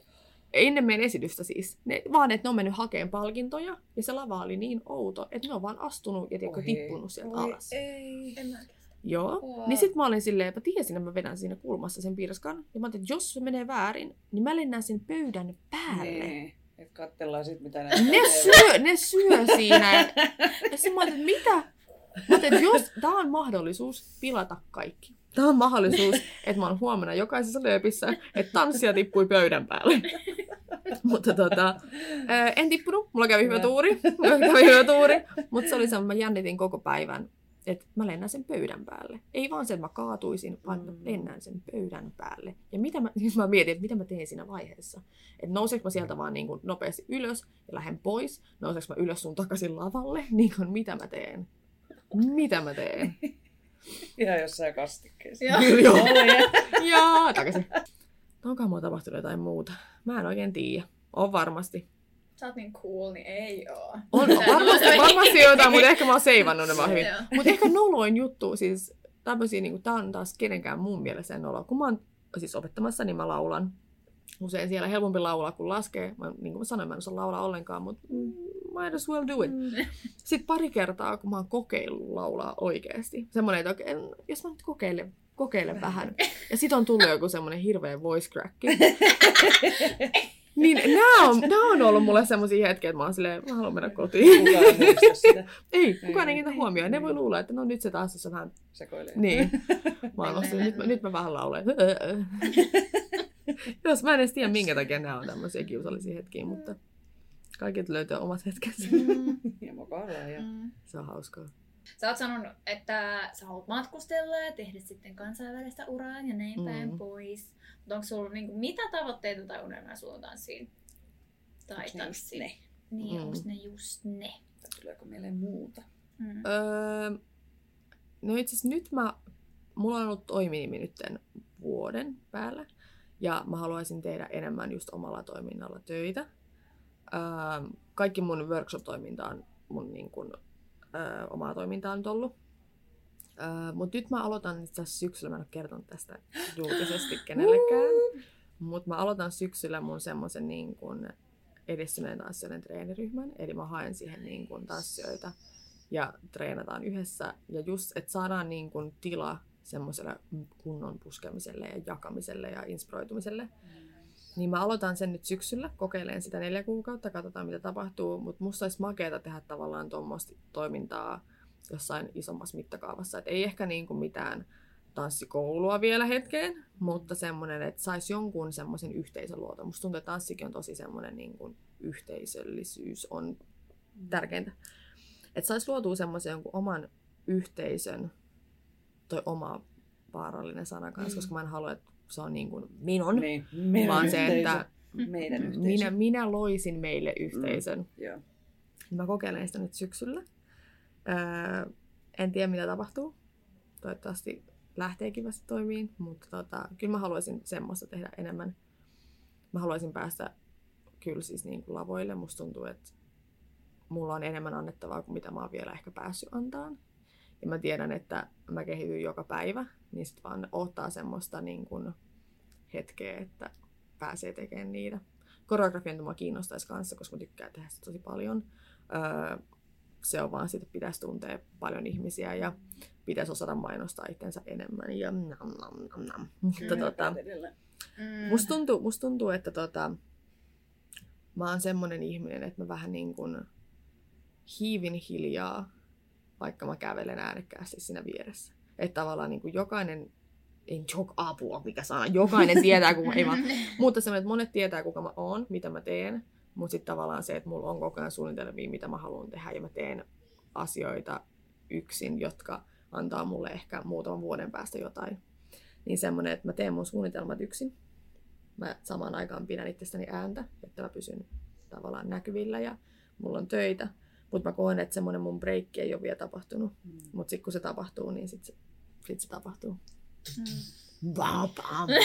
Ennen meidän esitystä siis. Ne, vaan että ne on mennyt hakemaan palkintoja. Ja se lava oli niin outo, että ne on vaan astunut ja tiedätkö, tippunut sieltä Oi alas. ei. En mä... Joo. Wow. Niin sit mä olin silleen, että mä tiesin, että mä vedän siinä kulmassa sen pirskan. Ja mä ajattelin, että jos se menee väärin, niin mä lennän sen pöydän päälle. Niin. Et katsellaan sit mitä ne Ne syö, ne syö siinä. Ja, ja sit mä ajattelin, että mitä? Mä ajattelin, että jos tää on mahdollisuus pilata kaikki. Tää on mahdollisuus, että mä oon huomenna jokaisessa lööpissä, että tanssia tippui pöydän päälle. Mutta tota, en tippunut, mulla kävi hyvä tuuri, kävi hyvä tuuri, mutta se oli se, mä jännitin koko päivän, että mä lennän sen pöydän päälle. Ei vaan se, että mä kaatuisin, vaan mä Mm. lennän sen pöydän päälle. Ja mitä mä, siis mä mietin, että mitä mä teen siinä vaiheessa. Että nouseeko mä sieltä vaan niin kuin nopeasti ylös ja lähden pois, nouseeko mä ylös sun takaisin lavalle, niin kuin mitä mä teen. Mitä mä teen? Ihan jossain kastikkeessa. Joo. Joo. Takaisin. Onkohan mulla tapahtunut jotain muuta? Mä en oikein tiedä. On varmasti. Sä oot niin cool, niin ei oo. On, on varmasti, varmasti jotain, mutta ehkä mä oon seivannut ne vaan hyvin. Mutta ehkä noloin juttu, siis tämmöisiä, niin tää on taas kenenkään mun mielestä nolo. Kun mä oon siis opettamassa, niin mä laulan. Usein siellä helpompi laulaa kuin laskee. Mä, niin kuin mä sanoin, mä en osaa laulaa ollenkaan, mutta mm, might as well do it. Mm. Sitten pari kertaa, kun mä oon kokeillut laulaa oikeasti. Semmoinen, että okei, okay, jos mä nyt kokeilen, kokeilen vähän. Ja sit on tullut joku semmoinen hirveä voice crack. niin nämä on, nämä on ollut mulle semmoisia hetkiä, että mä oon silleen, mä haluan mennä kotiin. Kukaan ei sitä. Ei, kukaan ei kiinnitä huomioon. Ne voi luulla, että no nyt se taas on vähän... Sekoilee. Niin. Mä oon silleen, nyt, mä, nyt mä vähän laulan. Jos mä en edes tiedä, minkä takia nämä on tämmöisiä kiusallisia hetkiä, mutta kaikilta löytyy omat hetkensä. Mm. Ja mokaillaan ja... Mm. Se on hauskaa. Sä oot sanonut, että sä haluat matkustella ja tehdä sitten kansainvälistä uraa ja näin päin Mm. pois. Mutta onko sulla niinku, mitä tavoitteita tai unelmia sulla on tanssiin? Tai Onks ne just tanssiin? ne? Niin, Mm. onko ne just ne? Tai tuleeko mieleen muuta? Mm. Öö, no itse asiassa nyt mä, mulla on ollut toiminimi nytten vuoden päällä. Ja mä haluaisin tehdä enemmän just omalla toiminnalla töitä. Kaikki mun workshop-toiminta on mun niin kun, öö, omaa toimintaa nyt ollut. Öö, Mutta nyt mä aloitan itse asiassa syksyllä, mä en ole kertonut tästä julkisesti kenellekään. Mutta mä aloitan syksyllä mun semmoisen niin kun edistyneen tanssijoiden treeniryhmän. Eli mä haen siihen niin kun tanssijoita ja treenataan yhdessä. Ja just, että saadaan niin kun tila semmoiselle kunnon puskemiselle ja jakamiselle ja inspiroitumiselle. Niin mä aloitan sen nyt syksyllä, kokeilen sitä neljä kuukautta, katsotaan mitä tapahtuu, mutta musta olisi makeata tehdä tavallaan tuommoista toimintaa jossain isommassa mittakaavassa. Et ei ehkä niin kuin mitään tanssikoulua vielä hetkeen, mutta semmoinen, että saisi jonkun semmoisen yhteisön luota. Musta tuntuu, että tanssikin on tosi semmoinen niin kuin yhteisöllisyys on tärkeintä. Että saisi luotua semmoisen jonkun oman yhteisön, toi oma vaarallinen sana kanssa, Mm. koska mä en halua, että se on niin kuin minun, Niin, meidän vaan se, yhteisö. että Meidän yhteisö. minä, minä loisin meille yhteisön. Mm. Joo. Mä kokeilen sitä nyt syksyllä. Öö, en tiedä, mitä tapahtuu. Toivottavasti lähtee kivasti toimiin, mutta tota, kyllä mä haluaisin semmoista tehdä enemmän. Mä haluaisin päästä kyllä siis niin kuin lavoille. Musta tuntuu, että mulla on enemmän annettavaa kuin mitä mä oon vielä ehkä päässyt antaan. Ja mä tiedän, että mä kehityn joka päivä, niin sit vaan ottaa semmoista niin kuin hetkeä, että pääsee tekemään niitä. Koreografian mua kiinnostaisi kanssa, koska mä tykkään tehdä sitä tosi paljon. Öö, se on vaan, että pitäisi tuntea paljon ihmisiä ja pitäisi osata mainostaa itsensä enemmän. Ja nam, nam, nam, nam. Mutta tota. Mm. musta, tuntuu, musta tuntuu, että tota, mä oon semmonen ihminen, että mä vähän niin kuin hiivin hiljaa, vaikka mä kävelen äänekkäästi siinä vieressä. Että tavallaan niin kuin jokainen, ei jok apua, mikä sana, jokainen tietää, kuka ei vaan, mutta semmoinen, että monet tietää, kuka mä oon, mitä mä teen, mutta sitten tavallaan se, että mulla on koko ajan suunnitelmia, mitä mä haluan tehdä, ja mä teen asioita yksin, jotka antaa mulle ehkä muutaman vuoden päästä jotain. Niin semmoinen, että mä teen mun suunnitelmat yksin. Mä samaan aikaan pidän itsestäni ääntä, että mä pysyn tavallaan näkyvillä ja mulla on töitä. Mutta mä koen, että semmoinen mun breikki ei ole vielä tapahtunut. Mm. Mutta sitten kun se tapahtuu, niin sitten se tapahtuu. Mm.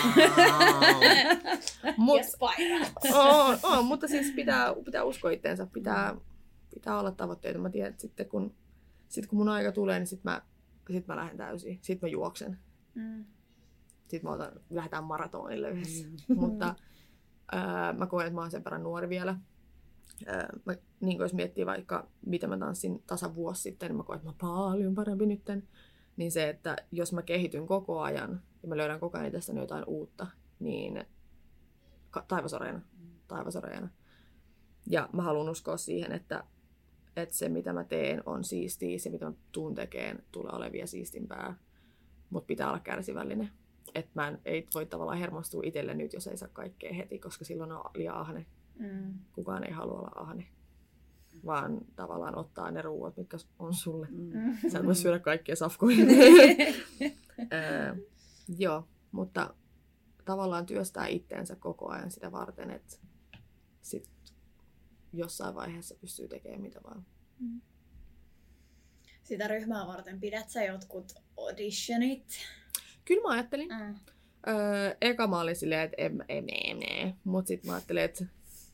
Mut, Ja Spira. on, on, mutta siis pitää, pitää uskoa itteensä, pitää, pitää olla tavoitteita. Mä tiedän, että sitten kun, sit kun mun aika tulee, niin sitten mä, sit mä lähden täysin. Sitten mä juoksen. Mm. Sitten mä otan, lähdetään maratonille yhdessä. Mm. mutta ää, mä koen, että mä oon sen verran nuori vielä. Ää, mä, niin kuin jos miettii vaikka, mitä mä tanssin tasan vuosi sitten, niin mä koen, että mä oon paljon parempi nytten. Niin se, että jos mä kehityn koko ajan ja mä löydän koko ajan itsestäni jotain uutta, niin taivasoreena, taivasoreena. Ja mä haluan uskoa siihen, että, että se mitä mä teen on siistiä, se mitä mä tuun tekemään tulee olevia siistimpää, mutta pitää olla kärsivällinen. Että mä en, ei voi tavallaan hermostua itselle nyt, jos ei saa kaikkea heti, koska silloin on liian ahne. Mm. Kukaan ei halua olla ahne, vaan tavallaan ottaa ne ruuat, mitkä on sulle. Mm. Sä et voi syödä kaikkia safkoja. Öö, joo, mutta tavallaan työstää itteensä koko ajan sitä varten, että sit jossain vaiheessa pystyy tekemään mitä vaan. Sitä ryhmää varten pidät sä jotkut auditionit? Kyllä mä ajattelin. Mm. Öö, eka mä olin silleen, että en, en, en, en. Mut sit mä ajattelin, että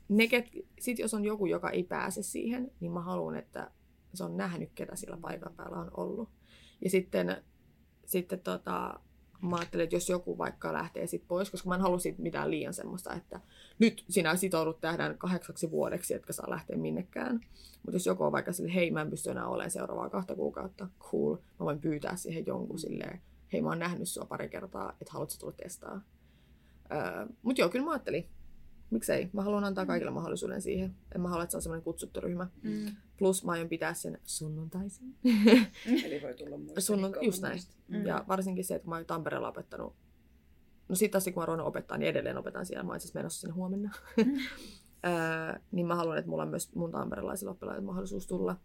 ne, ket, sit jos on joku, joka ei pääse siihen, niin mä haluan, että se on nähnyt, ketä sillä paikan päällä on ollut. Ja sitten, sitten tota, mä ajattelin, että jos joku vaikka lähtee sit pois, koska mä en halua mitään liian semmoista, että nyt sinä sitoudut tähän kahdeksaksi vuodeksi, etkä saa lähteä minnekään. Mutta jos joku on vaikka sille, hei mä en pysty enää olemaan seuraavaa kahta kuukautta, cool, mä voin pyytää siihen jonkun silleen, hei mä oon nähnyt sua pari kertaa, että haluatko tulla testaa. Öö, Mutta joo, kyllä mä ajattelin, miksei. Mä haluan antaa kaikille mahdollisuuden siihen. En mä halua, että se on semmoinen kutsuttu ryhmä. Mm. Plus mä aion pitää sen sunnuntaisin. Eli voi tulla muista. Sunnun, just näin. Mm. Ja varsinkin se, että kun mä oon Tampereella opettanut, no sit taas kun mä oon opettaa, niin edelleen opetan siellä. Mä oon itse asiassa menossa sinne huomenna. Öö, niin mä haluan, että mulla on myös mun tamperelaisilla oppilailla mahdollisuus tulla.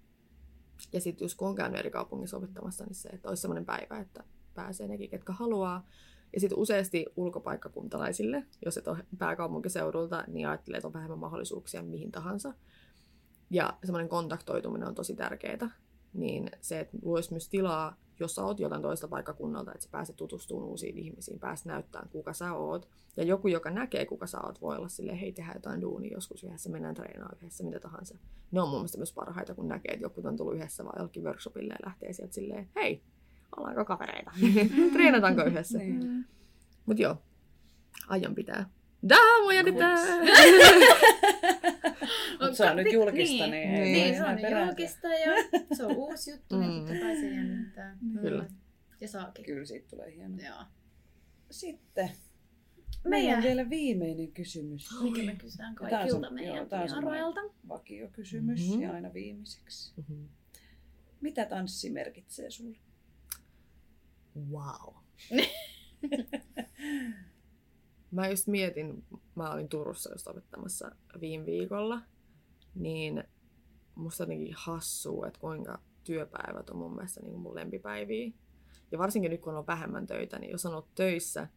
Ja sitten just kun on käynyt eri kaupungissa opettamassa, niin se, että olisi semmoinen päivä, että pääsee nekin, ketkä haluaa. Ja sitten useasti ulkopaikkakuntalaisille, jos et ole pääkaupunkiseudulta, niin ajattelee, että on vähemmän mahdollisuuksia mihin tahansa. Ja semmoinen kontaktoituminen on tosi tärkeää. Niin se, että luoisi myös tilaa, jos sä oot jotain toista paikkakunnalta, että sä pääset tutustumaan uusiin ihmisiin, pääset näyttämään, kuka sä oot. Ja joku, joka näkee, kuka sä oot, voi olla silleen, hei, tehdään jotain duunia joskus yhdessä, mennään treenaamaan yhdessä, mitä tahansa. Ne on mun mielestä myös parhaita, kun näkee, että joku on tullut yhdessä vaan jollekin workshopille ja lähtee sieltä silleen, hei, ollaanko kavereita? Treenataanko yhdessä? Niin. Mut joo, aion pitää. Daa, mua jännittää! Mut se on nyt julkista, niin Niin. voi Niin, se on perätä. julkista ja se on uusi juttu, niin Mm. totta kai se jännittää. Kyllä. Ja saakin. Kyllä siitä tulee hieno. Joo. Sitten meillä Meidän, on vielä viimeinen kysymys. mikä me kysytään on kaikilta se- meidän on semmoinen- vierailta. Vakiokysymys Mhm. ja aina viimeiseksi. Mhm. Mitä tanssi merkitsee sulle? Wow. mä just mietin, mä olin Turussa just opettamassa viime viikolla, niin musta jotenkin hassuu, että kuinka työpäivät on mun mielestä niin mun lempipäiviä. Ja varsinkin nyt, kun on vähemmän töitä, niin jos on ollut töissä,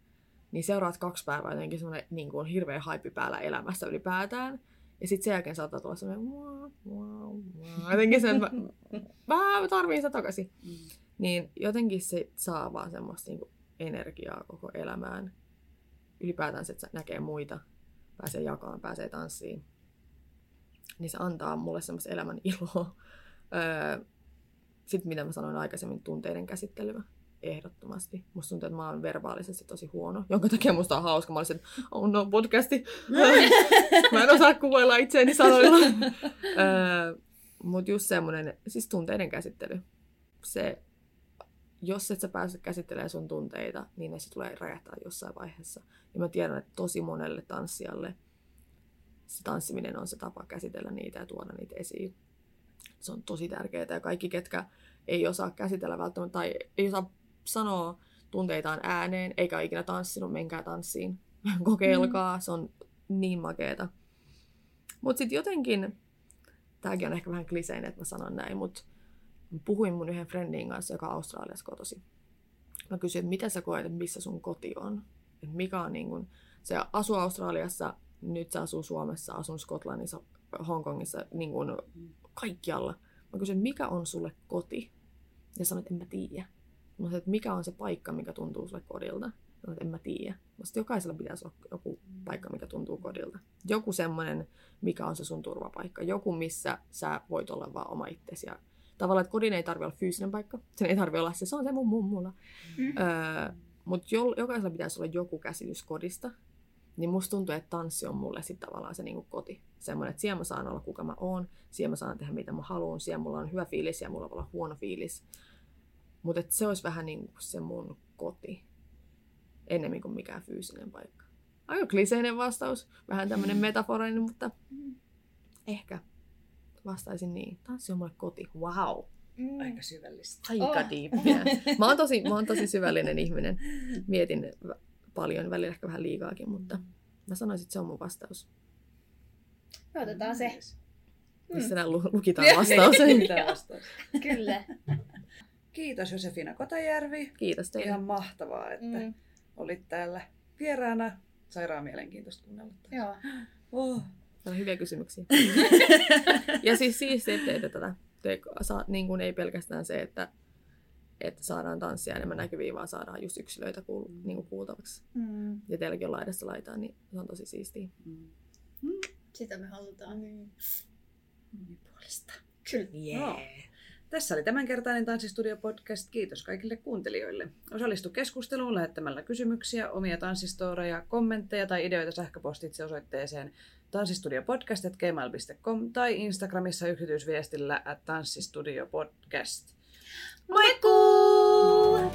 niin seuraat kaksi päivää jotenkin semmoinen niin kuin hirveä haippi päällä elämässä ylipäätään. Ja sitten sen jälkeen saattaa tulla semmoinen wow, wow, wow. Jotenkin sen, mä, mä tarviin sitä takaisin. Mm. Niin jotenkin se saa vaan semmoista niinku energiaa koko elämään. Ylipäätään se, että näkee muita, pääsee jakamaan, pääsee tanssiin. Niin se antaa mulle semmoista elämän iloa. Öö, Sitten mitä mä sanoin aikaisemmin, tunteiden käsittelyä. Ehdottomasti. Musta tuntuu, että mä oon verbaalisesti tosi huono, jonka takia musta on hauska. Mä olisin, oh no, podcasti. mä en osaa kuvailla itseäni sanoilla. öö, Mutta just semmoinen, siis tunteiden käsittely. Se, jos et sä pääse käsittelemään sun tunteita, niin ne se tulee räjähtää jossain vaiheessa. Ja mä tiedän, että tosi monelle tanssijalle se tanssiminen on se tapa käsitellä niitä ja tuoda niitä esiin. Se on tosi tärkeää ja kaikki, ketkä ei osaa käsitellä välttämättä tai ei osaa sanoa tunteitaan ääneen, eikä ole ikinä tanssinut, menkää tanssiin. Kokeilkaa, se on niin makeeta. Mutta sitten jotenkin, tämäkin on ehkä vähän kliseinen, että mä sanon näin, mutta puhuin mun yhden friendin kanssa, joka on Australiassa kotosi. Mä kysyin, että mitä sä koet, että missä sun koti on? Et mikä on niin kun, se asuu Australiassa, nyt se asuu Suomessa, asun Skotlannissa, Hongkongissa, niin kun kaikkialla. Mä kysyin, mikä on sulle koti? Ja sanoin, että en mä tiedä. Mä sanoin, että mikä on se paikka, mikä tuntuu sulle kodilta? Sanoin, että en mä tiedä. Että jokaisella pitäisi olla joku paikka, mikä tuntuu kodilta. Joku semmoinen, mikä on se sun turvapaikka. Joku, missä sä voit olla vaan oma itsesi. Ja tavallaan, että kodin ei tarvi olla fyysinen paikka. Sen ei tarvi olla se, se on se mun mummulla. Mm. Öö, Mutta jokaisella pitäisi olla joku käsitys kodista. Niin musta tuntuu, että tanssi on mulle sitten tavallaan se niinku koti. Semmoinen, että siellä mä saan olla kuka mä oon, siellä mä saan tehdä mitä mä haluan, siellä mulla on hyvä fiilis ja mulla voi olla huono fiilis. Mutta se olisi vähän niin kuin se mun koti, ennemmin kuin mikään fyysinen paikka. Aika kliseinen vastaus, vähän tämmöinen metaforinen, mutta ehkä vastaisin niin. Tanssi on mulle koti. Wow. Mm. Aika syvällistä. Aika Oh. diippiä. Mä oon, tosi, mä oon tosi syvällinen ihminen. Mietin paljon, välillä ehkä vähän liikaakin, mutta mä sanoisin, että se on mun vastaus. Me Otetaan se. Missä mm. lu- lukitaan vastaus. Kyllä. Kiitos Josefina Kotajärvi. Kiitos teille. Ihan mahtavaa, että Mm. olit täällä vieraana. Sairaan mielenkiintoista kuunnella. Joo. Oh. On hyviä kysymyksiä. ja siis siistiä, että teette tätä. Te, saa, niin kuin ei pelkästään se, että, että saadaan tanssia enemmän näkyviä, vaan saadaan just yksilöitä kuul, niin kuin kuultavaksi. Mm. Ja teilläkin on laidasta laitaan, niin se on tosi siistiä. Mm. Sitä me halutaan. Monipuolista. Kyllä. Joo. Tässä oli tämänkertainen Tanssistudio-podcast. Kiitos kaikille kuuntelijoille. Osallistu keskusteluun lähettämällä kysymyksiä, omia tanssistoreja, kommentteja tai ideoita sähköpostitse osoitteeseen tanssistudiopodcast.gmail.com tai Instagramissa yksityisviestillä at tanssistudiopodcast. Moikkuu!